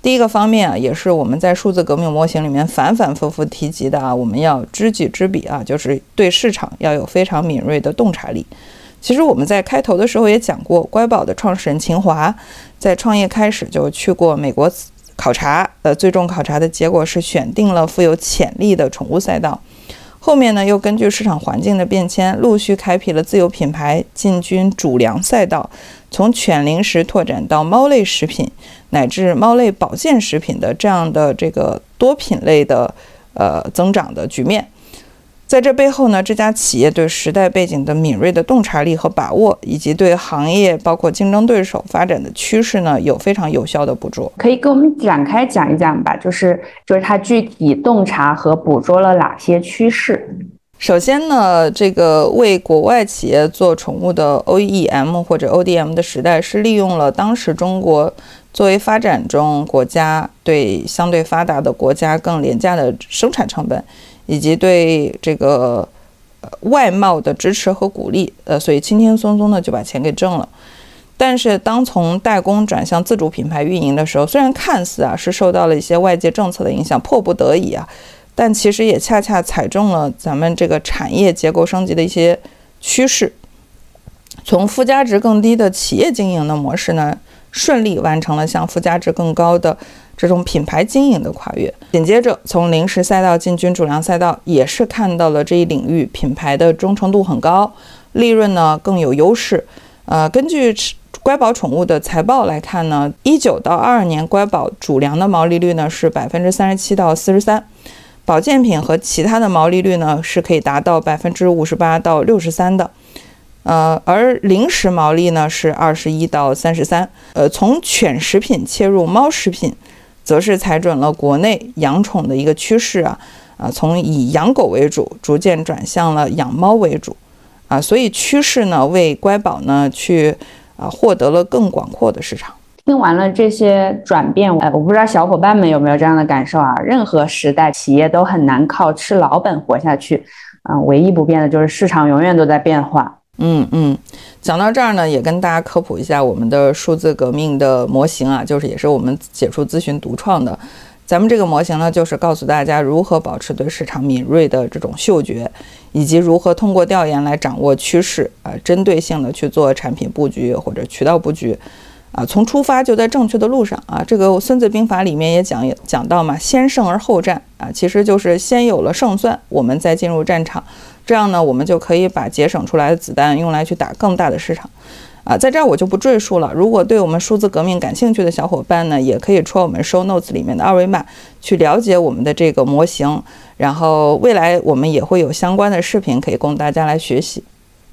第一个方面啊，也是我们在数字革命模型里面反反复复提及的啊，我们要知己知彼啊，就是对市场要有非常敏锐的洞察力。其实我们在开头的时候也讲过，乖宝的创始人秦华在创业开始就去过美国考察，呃，最终考察的结果是选定了富有潜力的宠物赛道。后面呢，又根据市场环境的变迁，陆续开辟了自有品牌进军主粮赛道，从犬零食拓展到猫类食品，乃至猫类保健食品的这样的这个多品类的呃增长的局面。在这背后呢，这家企业对时代背景的敏锐的洞察力和把握，以及对行业包括竞争对手发展的趋势呢，有非常有效的捕捉。可以给我们展开讲一讲吧，就是就是它具体洞察和捕捉了哪些趋势？首先呢，这个为国外企业做宠物的 OEM 或者 ODM 的时代，是利用了当时中国作为发展中国家对相对发达的国家更廉价的生产成本。以及对这个呃外贸的支持和鼓励，呃，所以轻轻松松的就把钱给挣了。但是当从代工转向自主品牌运营的时候，虽然看似啊是受到了一些外界政策的影响，迫不得已啊，但其实也恰恰踩中了咱们这个产业结构升级的一些趋势，从附加值更低的企业经营的模式呢，顺利完成了向附加值更高的。这种品牌经营的跨越，紧接着从零食赛道进军主粮赛道，也是看到了这一领域品牌的忠诚度很高，利润呢更有优势。呃，根据乖宝宠物的财报来看呢，一九到二二年乖宝主粮的毛利率呢是百分之三十七到四十三，保健品和其他的毛利率呢是可以达到百分之五十八到六十三的。呃，而零食毛利呢是二十一到三十三。呃，从犬食品切入猫食品。则是踩准了国内养宠的一个趋势啊，啊，从以养狗为主，逐渐转向了养猫为主，啊，所以趋势呢，为乖宝呢去啊获得了更广阔的市场。听完了这些转变，哎，我不知道小伙伴们有没有这样的感受啊？任何时代企业都很难靠吃老本活下去，嗯，唯一不变的就是市场永远都在变化。嗯嗯，讲到这儿呢，也跟大家科普一下我们的数字革命的模型啊，就是也是我们解说咨询独创的。咱们这个模型呢，就是告诉大家如何保持对市场敏锐的这种嗅觉，以及如何通过调研来掌握趋势啊，针对性的去做产品布局或者渠道布局啊，从出发就在正确的路上啊。这个《孙子兵法》里面也讲也讲到嘛，先胜而后战啊，其实就是先有了胜算，我们再进入战场。这样呢，我们就可以把节省出来的子弹用来去打更大的市场，啊，在这儿我就不赘述了。如果对我们数字革命感兴趣的小伙伴呢，也可以戳我们 show notes 里面的二维码去了解我们的这个模型。然后未来我们也会有相关的视频可以供大家来学习。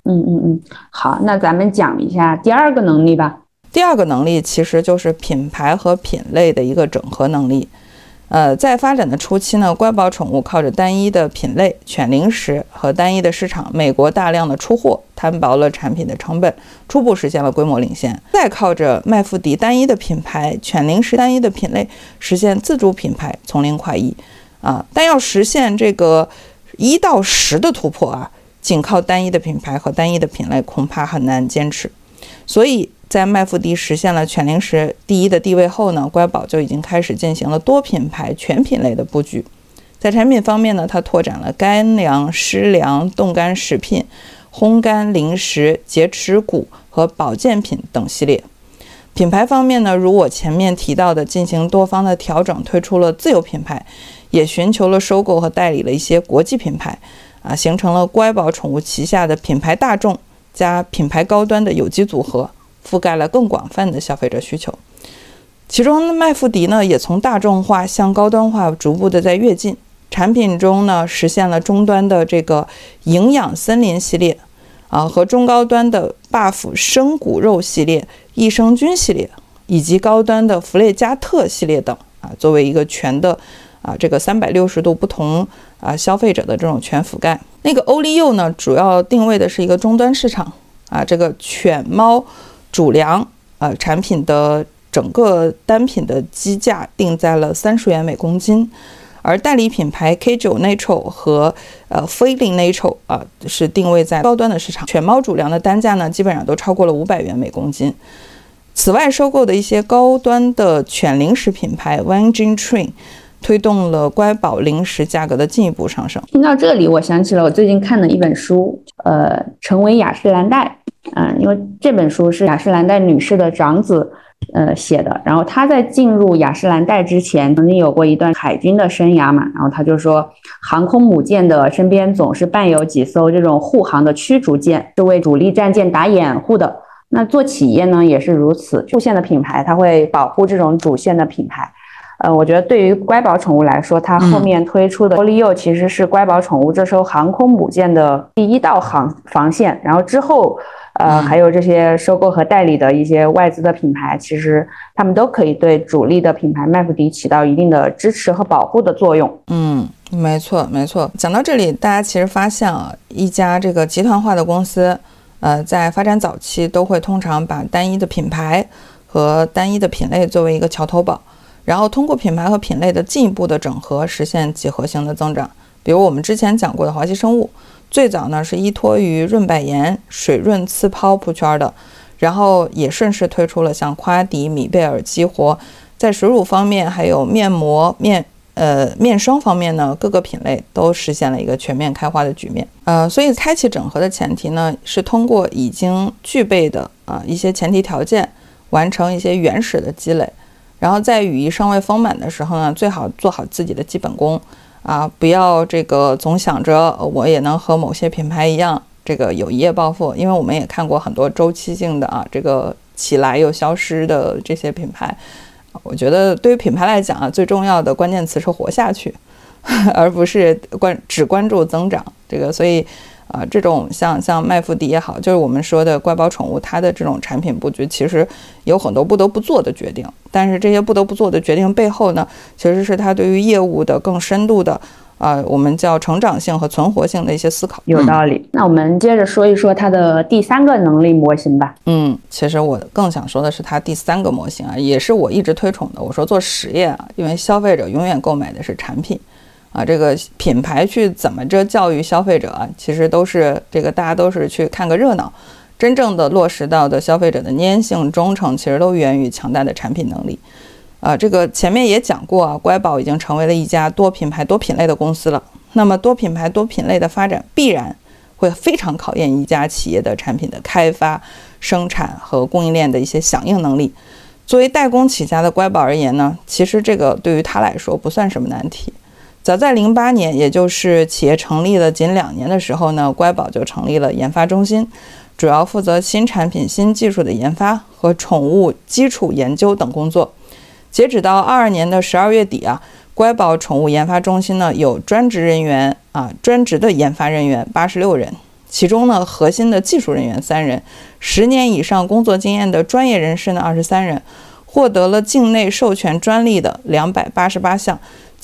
嗯嗯嗯，好，那咱们讲一下第二个能力吧。第二个能力其实就是品牌和品类的一个整合能力。呃，在发展的初期呢，乖宝宠物靠着单一的品类犬零食和单一的市场，美国大量的出货，摊薄了产品的成本，初步实现了规模领先。再靠着麦富迪单一的品牌犬零食单一的品类，实现自主品牌从零跨一。啊，但要实现这个一到十的突破啊，仅靠单一的品牌和单一的品类恐怕很难坚持。所以。在麦富迪实现了犬零食第一的地位后呢，乖宝就已经开始进行了多品牌全品类的布局。在产品方面呢，它拓展了干粮、湿粮、冻干食品、烘干零食、洁齿骨和保健品等系列。品牌方面呢，如我前面提到的，进行多方的调整，推出了自有品牌，也寻求了收购和代理了一些国际品牌，啊，形成了乖宝宠物旗下的品牌大众加品牌高端的有机组合。覆盖了更广泛的消费者需求，其中麦富迪呢也从大众化向高端化逐步的在跃进。产品中呢实现了中端的这个营养森林系列啊和中高端的 buff 生骨肉系列、益生菌系列以及高端的弗雷加特系列等啊，作为一个全的啊这个三百六十度不同啊消费者的这种全覆盖。那个欧利柚呢主要定位的是一个终端市场。啊，这个犬猫主粮呃产品的整个单品的基价定在了三十元每公斤，而代理品牌 K 九 Natural 和呃 Feeling Natural 啊是定位在高端的市场，犬猫主粮的单价呢基本上都超过了五百元每公斤。此外，收购的一些高端的犬零食品牌 One Gin Train。推动了乖宝零食价格的进一步上升。听到这里，我想起了我最近看的一本书，呃，成为雅诗兰黛。嗯，因为这本书是雅诗兰黛女士的长子，呃写的。然后他在进入雅诗兰黛之前，曾经有过一段海军的生涯嘛。然后他就说，航空母舰的身边总是伴有几艘这种护航的驱逐舰，是为主力战舰打掩护的。那做企业呢也是如此，主线的品牌，它会保护这种主线的品牌。呃，我觉得对于乖宝宠物来说，它后面推出的玻璃柚其实是乖宝宠物这艘航空母舰的第一道航防线。然后之后，呃，还有这些收购和代理的一些外资的品牌，其实他们都可以对主力的品牌麦弗迪起到一定的支持和保护的作用。嗯，没错，没错。讲到这里，大家其实发现啊，一家这个集团化的公司，呃，在发展早期都会通常把单一的品牌和单一的品类作为一个桥头堡。然后通过品牌和品类的进一步的整合，实现几何型的增长。比如我们之前讲过的华西生物，最早呢是依托于润百颜水润次抛铺圈的，然后也顺势推出了像夸迪、米贝尔、激活。在水乳方面，还有面膜、面呃面霜方面呢，各个品类都实现了一个全面开花的局面。呃，所以开启整合的前提呢，是通过已经具备的啊一些前提条件，完成一些原始的积累。然后在羽翼尚未丰满的时候呢，最好做好自己的基本功啊，不要这个总想着我也能和某些品牌一样，这个有一夜暴富。因为我们也看过很多周期性的啊，这个起来又消失的这些品牌。我觉得对于品牌来讲啊，最重要的关键词是活下去，而不是关只关注增长。这个所以。啊，这种像像麦弗迪也好，就是我们说的乖宝宠物，它的这种产品布局其实有很多不得不做的决定。但是这些不得不做的决定背后呢，其实是它对于业务的更深度的，啊，我们叫成长性和存活性的一些思考。有道理。那我们接着说一说它的第三个能力模型吧。嗯，其实我更想说的是它第三个模型啊，也是我一直推崇的。我说做实业啊，因为消费者永远购买的是产品。啊，这个品牌去怎么着教育消费者？其实都是这个大家都是去看个热闹，真正的落实到的消费者的粘性忠诚，其实都源于强大的产品能力。啊，这个前面也讲过啊，乖宝已经成为了一家多品牌多品类的公司了。那么多品牌多品类的发展，必然会非常考验一家企业的产品的开发、生产和供应链的一些响应能力。作为代工起家的乖宝而言呢，其实这个对于他来说不算什么难题。早在零八年，也就是企业成立了仅两年的时候呢，乖宝就成立了研发中心，主要负责新产品、新技术的研发和宠物基础研究等工作。截止到二二年的十二月底啊，乖宝宠物研发中心呢有专职人员啊，专职的研发人员八十六人，其中呢核心的技术人员三人，十年以上工作经验的专业人士呢二十三人，获得了境内授权专利的两百八十八项。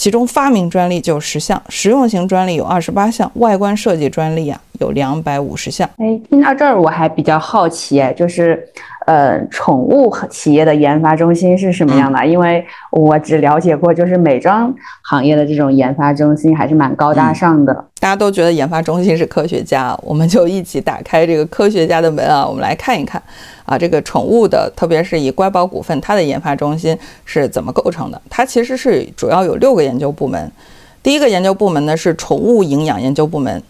其中发明专利就十项，实用型专利有二十八项，外观设计专利啊有两百五十项。哎，听到这儿我还比较好奇，就是。呃，宠物企业的研发中心是什么样的？因为我只了解过，就是美妆行业的这种研发中心还是蛮高大上的。大家都觉得研发中心是科学家，我们就一起打开这个科学家的门啊，我们来看一看啊，这个宠物的，特别是以乖宝股份它的研发中心是怎么构成的？它其实是主要有六个研究部门。第一个研究部门呢是宠物营养研究部门。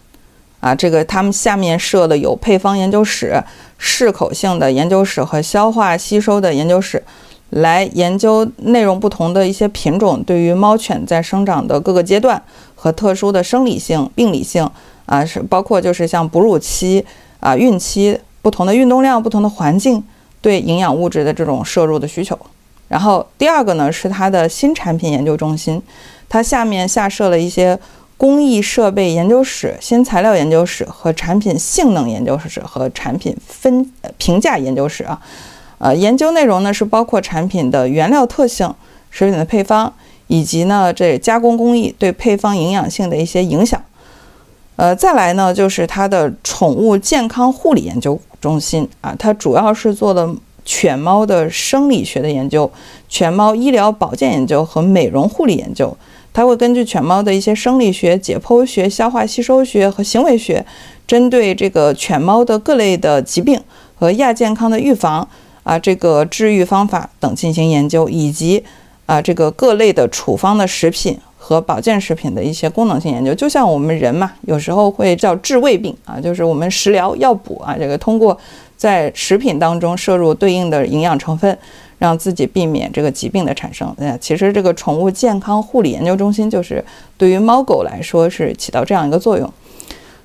啊，这个他们下面设的有配方研究室、适口性的研究室和消化吸收的研究室，来研究内容不同的一些品种对于猫犬在生长的各个阶段和特殊的生理性、病理性啊，是包括就是像哺乳期啊、孕期不同的运动量、不同的环境对营养物质的这种摄入的需求。然后第二个呢是它的新产品研究中心，它下面下设了一些。工艺设备研究室、新材料研究室和产品性能研究室和产品分评价研究室啊，呃，研究内容呢是包括产品的原料特性、食品的配方以及呢这加工工艺对配方营养性的一些影响。呃，再来呢就是它的宠物健康护理研究中心啊，它主要是做的犬猫的生理学的研究、犬猫医疗保健研究和美容护理研究。它会根据犬猫的一些生理学、解剖学、消化吸收学和行为学，针对这个犬猫的各类的疾病和亚健康的预防啊，这个治愈方法等进行研究，以及啊这个各类的处方的食品和保健食品的一些功能性研究。就像我们人嘛，有时候会叫治胃病啊，就是我们食疗药补啊，这个通过在食品当中摄入对应的营养成分。让自己避免这个疾病的产生。呃，其实这个宠物健康护理研究中心就是对于猫狗来说是起到这样一个作用。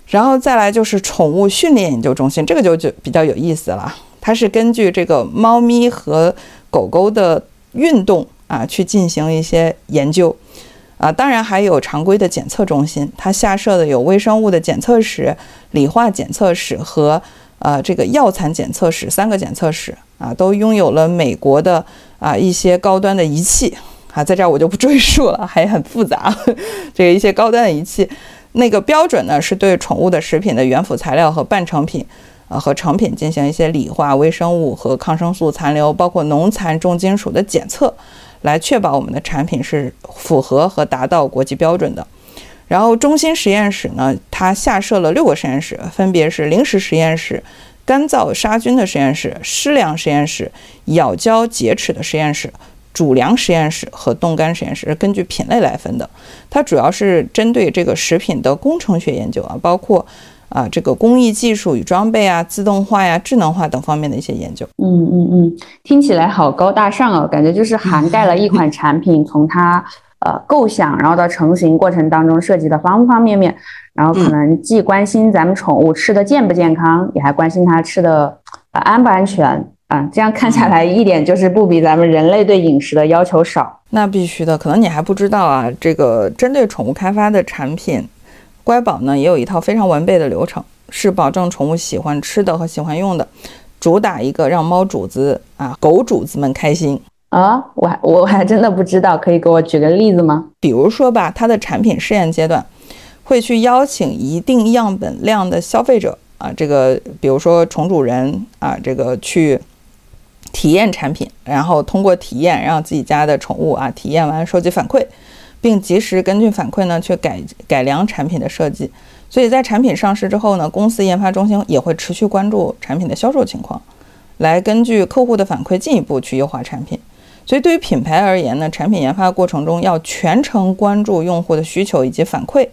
然后再来就是宠物训练研究中心，这个就就比较有意思了。它是根据这个猫咪和狗狗的运动啊去进行一些研究啊。当然还有常规的检测中心，它下设的有微生物的检测室、理化检测室和呃这个药残检测室三个检测室。啊，都拥有了美国的啊一些高端的仪器啊，在这儿我就不赘述了，还很复杂。这个一些高端的仪器，那个标准呢是对宠物的食品的原辅材料和半成品，啊和成品进行一些理化、微生物和抗生素残留，包括农残、重金属的检测，来确保我们的产品是符合和达到国际标准的。然后中心实验室呢，它下设了六个实验室，分别是零食实验室。干燥杀菌的实验室、湿粮实验室、咬胶洁齿的实验室、主粮实验室和冻干实验室，根据品类来分的。它主要是针对这个食品的工程学研究啊，包括啊这个工艺技术与装备啊、自动化呀、智能化等方面的一些研究。嗯嗯嗯，听起来好高大上哦，感觉就是涵盖了一款产品从它呃构想，然后到成型过程当中涉及的方方面面。然后可能既关心咱们宠物吃的健不健康，也还关心它吃的呃安不安全啊。这样看下来，一点就是不比咱们人类对饮食的要求少。那必须的，可能你还不知道啊。这个针对宠物开发的产品，乖宝呢也有一套非常完备的流程，是保证宠物喜欢吃的和喜欢用的，主打一个让猫主子啊、狗主子们开心啊。我还我还真的不知道，可以给我举个例子吗？比如说吧，它的产品试验阶段。会去邀请一定样本量的消费者啊，这个比如说宠主人啊，这个去体验产品，然后通过体验让自己家的宠物啊体验完收集反馈，并及时根据反馈呢去改改良产品的设计。所以在产品上市之后呢，公司研发中心也会持续关注产品的销售情况，来根据客户的反馈进一步去优化产品。所以对于品牌而言呢，产品研发过程中要全程关注用户的需求以及反馈。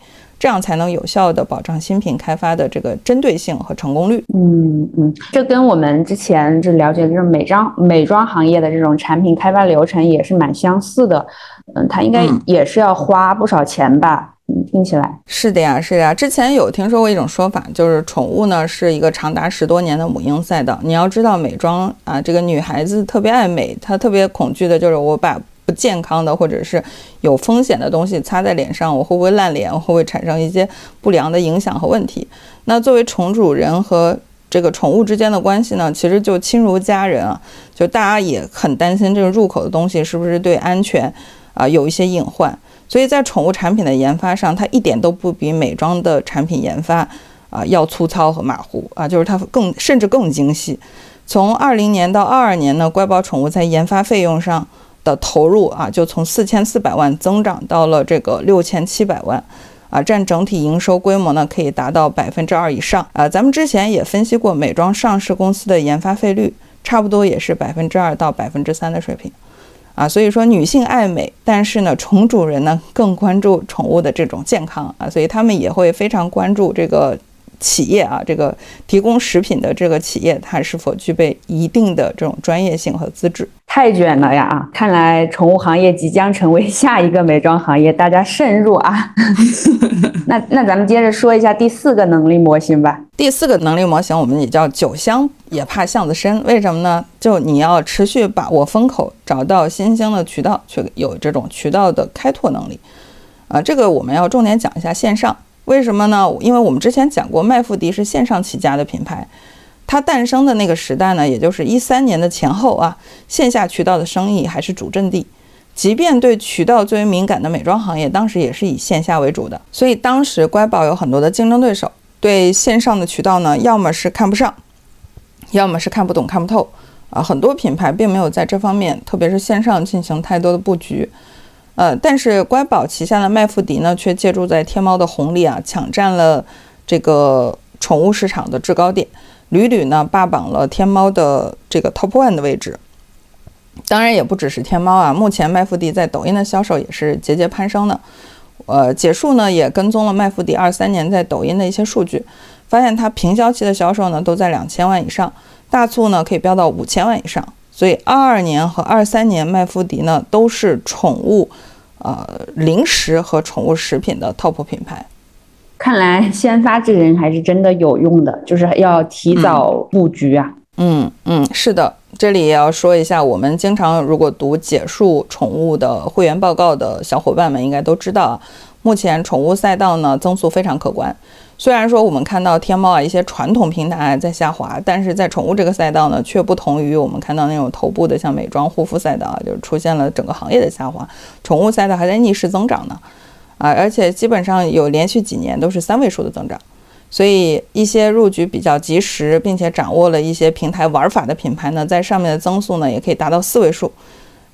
这样才能有效的保障新品开发的这个针对性和成功率。嗯嗯，这跟我们之前就了解的这种美妆美妆行业的这种产品开发流程也是蛮相似的。嗯，它应该也是要花不少钱吧？嗯，听起来是的呀，是的呀。之前有听说过一种说法，就是宠物呢是一个长达十多年的母婴赛道。你要知道，美妆啊，这个女孩子特别爱美，她特别恐惧的就是我把。不健康的或者是有风险的东西擦在脸上，我会不会烂脸？我会不会产生一些不良的影响和问题？那作为宠主人和这个宠物之间的关系呢，其实就亲如家人啊，就大家也很担心这个入口的东西是不是对安全啊有一些隐患。所以在宠物产品的研发上，它一点都不比美妆的产品研发啊要粗糙和马虎啊，就是它更甚至更精细。从二零年到二二年呢，乖宝宠物在研发费用上。的投入啊，就从四千四百万增长到了这个六千七百万，啊，占整体营收规模呢可以达到百分之二以上啊。咱们之前也分析过美妆上市公司的研发费率，差不多也是百分之二到百分之三的水平，啊，所以说女性爱美，但是呢，宠主人呢更关注宠物的这种健康啊，所以他们也会非常关注这个。企业啊，这个提供食品的这个企业，它是否具备一定的这种专业性和资质？太卷了呀！啊，看来宠物行业即将成为下一个美妆行业，大家慎入啊！那那咱们接着说一下第四个能力模型吧。第四个能力模型，我们也叫“酒香也怕巷子深”。为什么呢？就你要持续把握风口，找到新兴的渠道，去有这种渠道的开拓能力。啊，这个我们要重点讲一下线上。为什么呢？因为我们之前讲过，麦富迪是线上起家的品牌，它诞生的那个时代呢，也就是一三年的前后啊，线下渠道的生意还是主阵地。即便对渠道最为敏感的美妆行业，当时也是以线下为主的。所以当时乖宝有很多的竞争对手，对线上的渠道呢，要么是看不上，要么是看不懂看不透啊。很多品牌并没有在这方面，特别是线上进行太多的布局。呃，但是乖宝旗下的麦富迪呢，却借助在天猫的红利啊，抢占了这个宠物市场的制高点，屡屡呢霸榜了天猫的这个 top one 的位置。当然也不只是天猫啊，目前麦富迪在抖音的销售也是节节攀升的。呃，结束呢也跟踪了麦富迪二三年在抖音的一些数据，发现它平销期的销售呢都在两千万以上，大促呢可以飙到五千万以上。所以二二年和二三年麦富迪呢都是宠物，呃零食和宠物食品的 top 品牌。看来先发制人还是真的有用的，就是要提早布局啊。嗯嗯，是的。这里也要说一下，我们经常如果读解数宠物的会员报告的小伙伴们应该都知道啊，目前宠物赛道呢增速非常可观。虽然说我们看到天猫啊一些传统平台在下滑，但是在宠物这个赛道呢，却不同于我们看到那种头部的像美妆护肤赛道啊，就出现了整个行业的下滑，宠物赛道还在逆势增长呢，啊，而且基本上有连续几年都是三位数的增长。所以，一些入局比较及时，并且掌握了一些平台玩法的品牌呢，在上面的增速呢，也可以达到四位数。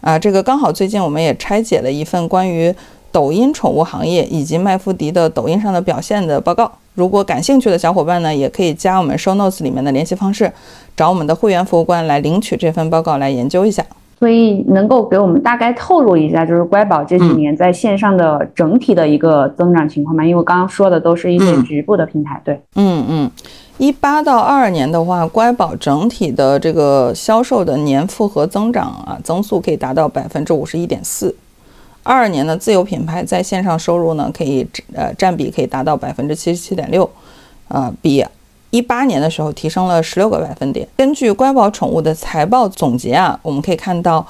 啊，这个刚好最近我们也拆解了一份关于抖音宠物行业以及麦富迪的抖音上的表现的报告。如果感兴趣的小伙伴呢，也可以加我们 Show Notes 里面的联系方式，找我们的会员服务官来领取这份报告来研究一下。所以能够给我们大概透露一下，就是乖宝这几年在线上的整体的一个增长情况吗？因为我刚刚说的都是一些局部的平台，对，嗯嗯，一八到二二年的话，乖宝整体的这个销售的年复合增长啊，增速可以达到百分之五十一点四。二二年的自有品牌在线上收入呢，可以呃占比可以达到百分之七十七点六，呃比。一八年的时候提升了十六个百分点。根据乖宝宠物的财报总结啊，我们可以看到，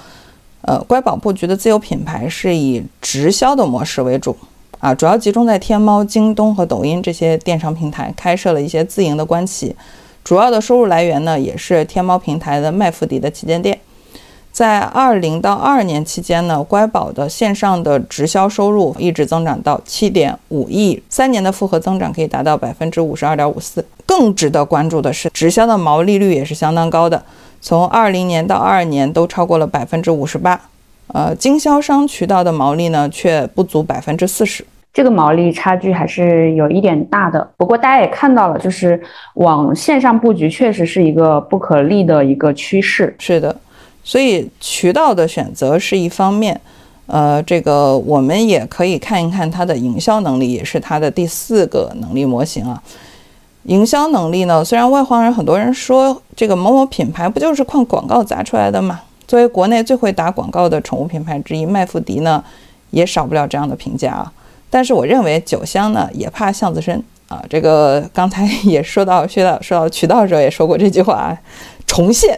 呃，乖宝布局的自有品牌是以直销的模式为主啊，主要集中在天猫、京东和抖音这些电商平台，开设了一些自营的官旗，主要的收入来源呢也是天猫平台的麦富迪的旗舰店。在二零到二二年期间呢，乖宝的线上的直销收入一直增长到七点五亿，三年的复合增长可以达到百分之五十二点五四。更值得关注的是，直销的毛利率也是相当高的，从二零年到二二年都超过了百分之五十八。呃，经销商渠道的毛利呢却不足百分之四十，这个毛利差距还是有一点大的。不过大家也看到了，就是往线上布局确实是一个不可逆的一个趋势。是的。所以渠道的选择是一方面，呃，这个我们也可以看一看它的营销能力，也是它的第四个能力模型啊。营销能力呢，虽然外行人很多人说这个某某品牌不就是靠广告砸出来的嘛？作为国内最会打广告的宠物品牌之一，麦富迪呢也少不了这样的评价啊。但是我认为酒香呢也怕巷子深啊。这个刚才 也说到，说到说到渠道者也说过这句话。重现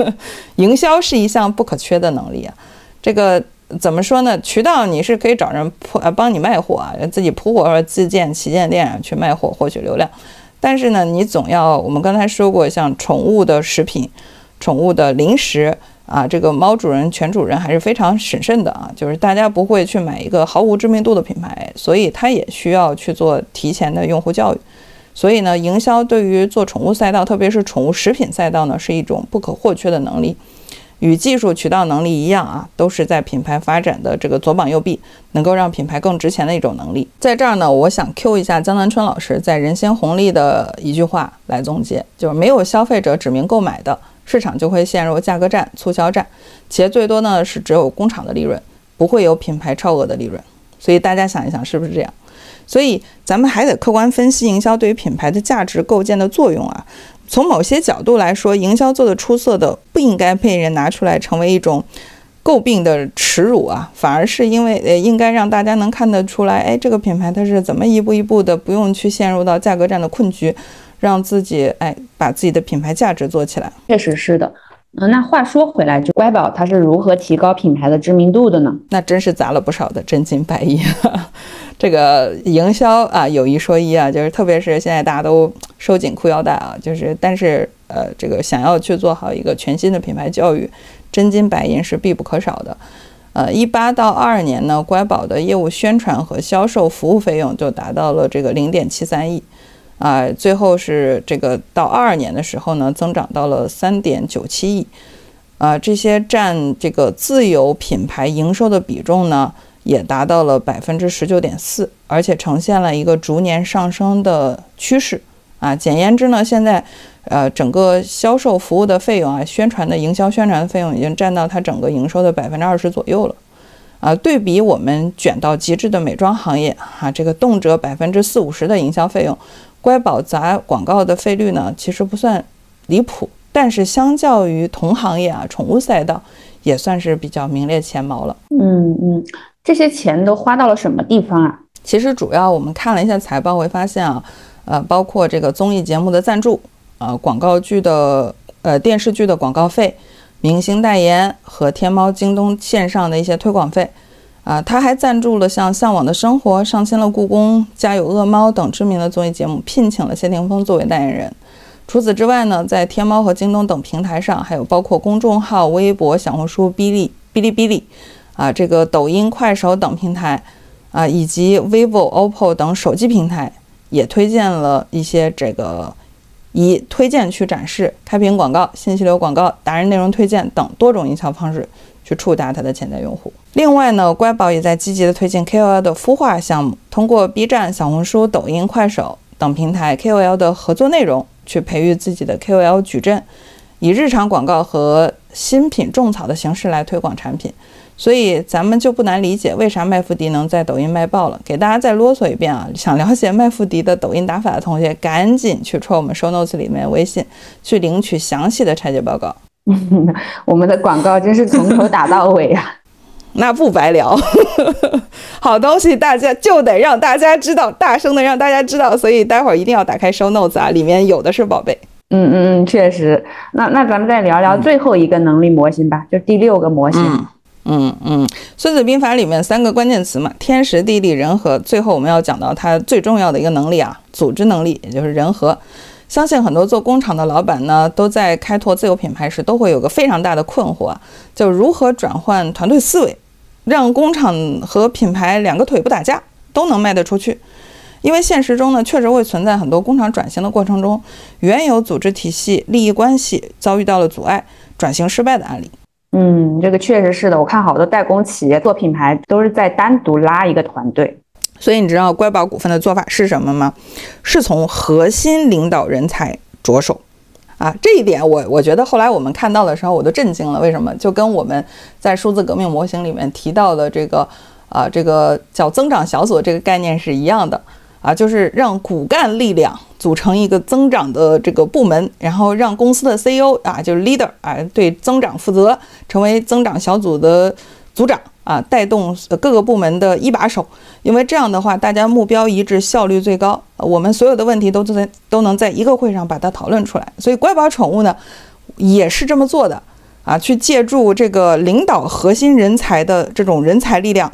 营销是一项不可缺的能力啊，这个怎么说呢？渠道你是可以找人铺啊，帮你卖货啊，自己铺货或者自建旗舰店去卖货获取流量。但是呢，你总要我们刚才说过，像宠物的食品、宠物的零食啊，这个猫主人、犬主人还是非常审慎的啊，就是大家不会去买一个毫无知名度的品牌，所以它也需要去做提前的用户教育。所以呢，营销对于做宠物赛道，特别是宠物食品赛道呢，是一种不可或缺的能力。与技术渠道能力一样啊，都是在品牌发展的这个左膀右臂，能够让品牌更值钱的一种能力。在这儿呢，我想 Q 一下江南春老师在人心红利的一句话来总结，就是没有消费者指名购买的市场就会陷入价格战、促销战，企业最多呢是只有工厂的利润，不会有品牌超额的利润。所以大家想一想，是不是这样？所以，咱们还得客观分析营销对于品牌的价值构建的作用啊。从某些角度来说，营销做的出色的，不应该被人拿出来成为一种诟病的耻辱啊，反而是因为呃，应该让大家能看得出来，哎，这个品牌它是怎么一步一步的，不用去陷入到价格战的困局，让自己哎，把自己的品牌价值做起来。确实是的。嗯，那话说回来，就乖宝它是如何提高品牌的知名度的呢？那真是砸了不少的真金白银。这个营销啊，有一说一啊，就是特别是现在大家都收紧裤腰带啊，就是但是呃，这个想要去做好一个全新的品牌教育，真金白银是必不可少的。呃，一八到二二年呢，乖宝的业务宣传和销售服务费用就达到了这个零点七三亿。啊，最后是这个到二二年的时候呢，增长到了三点九七亿，啊，这些占这个自有品牌营收的比重呢，也达到了百分之十九点四，而且呈现了一个逐年上升的趋势。啊，简言之呢，现在，呃，整个销售服务的费用啊，宣传的营销宣传的费用已经占到它整个营收的百分之二十左右了。啊，对比我们卷到极致的美妆行业，哈，这个动辄百分之四五十的营销费用，乖宝砸广告的费率呢，其实不算离谱，但是相较于同行业啊，宠物赛道也算是比较名列前茅了。嗯嗯，这些钱都花到了什么地方啊？其实主要我们看了一下财报，会发现啊。呃，包括这个综艺节目的赞助，呃，广告剧的，呃，电视剧的广告费，明星代言和天猫、京东线上的一些推广费，啊，他还赞助了像《向往的生活》、上新了故宫、家有恶猫等知名的综艺节目，聘请了谢霆锋作为代言人。除此之外呢，在天猫和京东等平台上，还有包括公众号、微博、小红书、哔哩哔哩哔哩，啊，这个抖音、快手等平台，啊，以及 vivo、OPPO 等手机平台。也推荐了一些这个以推荐去展示、开屏广告、信息流广告、达人内容推荐等多种营销方式去触达它的潜在用户。另外呢，乖宝也在积极的推进 KOL 的孵化项目，通过 B 站、小红书、抖音、快手等平台 KOL 的合作内容，去培育自己的 KOL 矩阵，以日常广告和新品种草的形式来推广产品。所以咱们就不难理解为啥麦富迪能在抖音卖爆了。给大家再啰嗦一遍啊！想了解麦富迪的抖音打法的同学，赶紧去戳我们 show notes 里面微信，去领取详细的拆解报告。我们的广告真是从头打到尾啊！那不白聊，好东西大家就得让大家知道，大声的让大家知道。所以待会儿一定要打开 show notes 啊，里面有的是宝贝。嗯嗯嗯，确实。那那咱们再聊聊最后一个能力模型吧，就第六个模型。嗯嗯，《孙子兵法》里面三个关键词嘛，天时地利人和。最后我们要讲到它最重要的一个能力啊，组织能力，也就是人和。相信很多做工厂的老板呢，都在开拓自有品牌时，都会有个非常大的困惑啊，就如何转换团队思维，让工厂和品牌两个腿不打架，都能卖得出去。因为现实中呢，确实会存在很多工厂转型的过程中，原有组织体系、利益关系遭遇到了阻碍，转型失败的案例。嗯，这个确实是的。我看好多代工企业做品牌都是在单独拉一个团队，所以你知道乖宝股份的做法是什么吗？是从核心领导人才着手啊。这一点我我觉得后来我们看到的时候我都震惊了。为什么？就跟我们在数字革命模型里面提到的这个啊这个叫增长小组这个概念是一样的。啊，就是让骨干力量组成一个增长的这个部门，然后让公司的 CEO 啊，就是 leader 啊，对增长负责，成为增长小组的组长啊，带动各个部门的一把手。因为这样的话，大家目标一致，效率最高，我们所有的问题都在都能在一个会上把它讨论出来。所以乖宝宠物呢，也是这么做的啊，去借助这个领导核心人才的这种人才力量，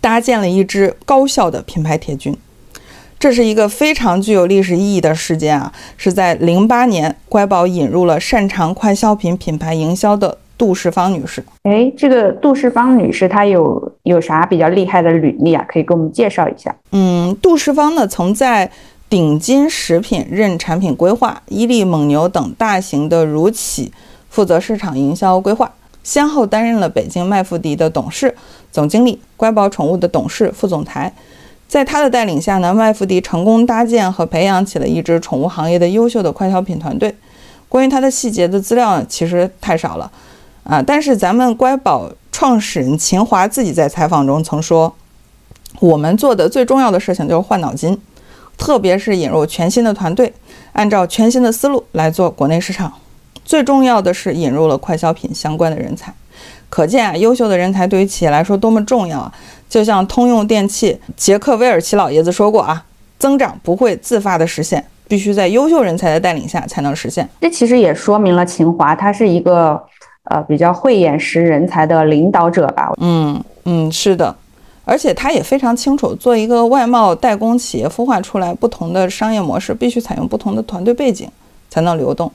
搭建了一支高效的品牌铁军。这是一个非常具有历史意义的事件啊！是在零八年，乖宝引入了擅长快消品品牌营销的杜世芳女士。哎，这个杜世芳女士她有有啥比较厉害的履历啊？可以给我们介绍一下。嗯，杜世芳呢，曾在顶金食品任产品规划、伊利、蒙牛等大型的乳企负责市场营销规划，先后担任了北京麦富迪的董事、总经理，乖宝宠物的董事、副总裁。在他的带领下呢，麦富迪成功搭建和培养起了一支宠物行业的优秀的快消品团队。关于它的细节的资料其实太少了啊，但是咱们乖宝创始人秦华自己在采访中曾说：“我们做的最重要的事情就是换脑筋，特别是引入全新的团队，按照全新的思路来做国内市场。最重要的是引入了快消品相关的人才。可见啊，优秀的人才对于企业来说多么重要啊！”就像通用电气杰克威尔奇老爷子说过啊，增长不会自发的实现，必须在优秀人才的带领下才能实现。这其实也说明了秦华他是一个呃比较慧眼识人才的领导者吧？嗯嗯，是的，而且他也非常清楚，做一个外贸代工企业孵化出来不同的商业模式，必须采用不同的团队背景才能流动。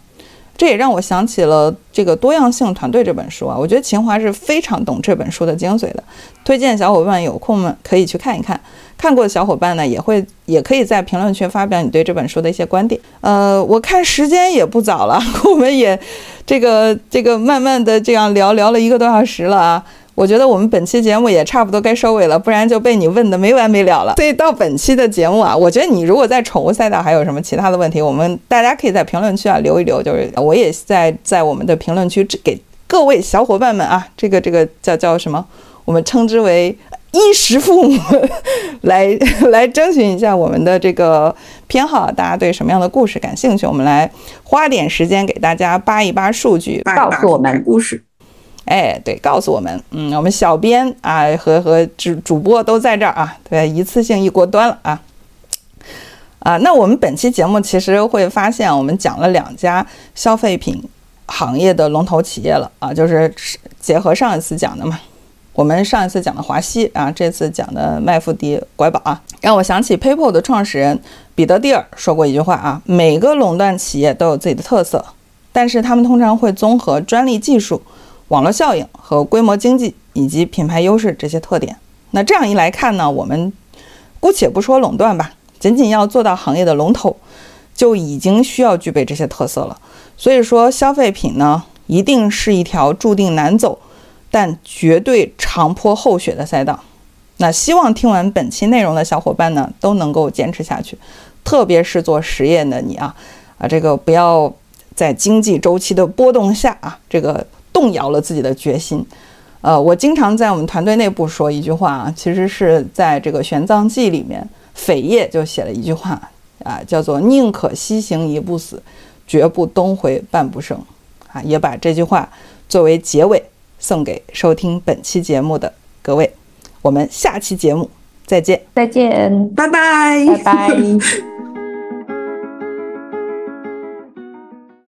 这也让我想起了这个多样性团队这本书啊，我觉得秦华是非常懂这本书的精髓的，推荐小伙伴有空们可以去看一看。看过的小伙伴呢，也会也可以在评论区发表你对这本书的一些观点。呃，我看时间也不早了，我们也这个这个慢慢的这样聊聊了一个多小时了啊。我觉得我们本期节目也差不多该收尾了，不然就被你问的没完没了了。所以到本期的节目啊，我觉得你如果在宠物赛道还有什么其他的问题，我们大家可以在评论区啊留一留。就是我也在在我们的评论区给各位小伙伴们啊，这个这个叫叫什么？我们称之为衣食父母，来 来征询一下我们的这个偏好，大家对什么样的故事感兴趣？我们来花点时间给大家扒一扒数据，告诉我们故事。哎，对，告诉我们，嗯，我们小编啊和和主主播都在这儿啊，对，一次性一锅端了啊，啊，那我们本期节目其实会发现，我们讲了两家消费品行业的龙头企业了啊，就是结合上一次讲的嘛，我们上一次讲的华西啊，这次讲的麦富迪拐宝啊，让我想起 PayPal 的创始人彼得蒂尔说过一句话啊，每个垄断企业都有自己的特色，但是他们通常会综合专利技术。网络效应和规模经济以及品牌优势这些特点，那这样一来看呢，我们姑且不说垄断吧，仅仅要做到行业的龙头，就已经需要具备这些特色了。所以说，消费品呢，一定是一条注定难走，但绝对长坡厚雪的赛道。那希望听完本期内容的小伙伴呢，都能够坚持下去，特别是做实业的你啊，啊，这个不要在经济周期的波动下啊，这个。动摇了自己的决心，呃，我经常在我们团队内部说一句话啊，其实是在这个《玄奘记》里面，扉页就写了一句话啊，叫做“宁可西行一步死，绝不东回半步生”，啊，也把这句话作为结尾送给收听本期节目的各位，我们下期节目再见，再见，拜拜，拜拜。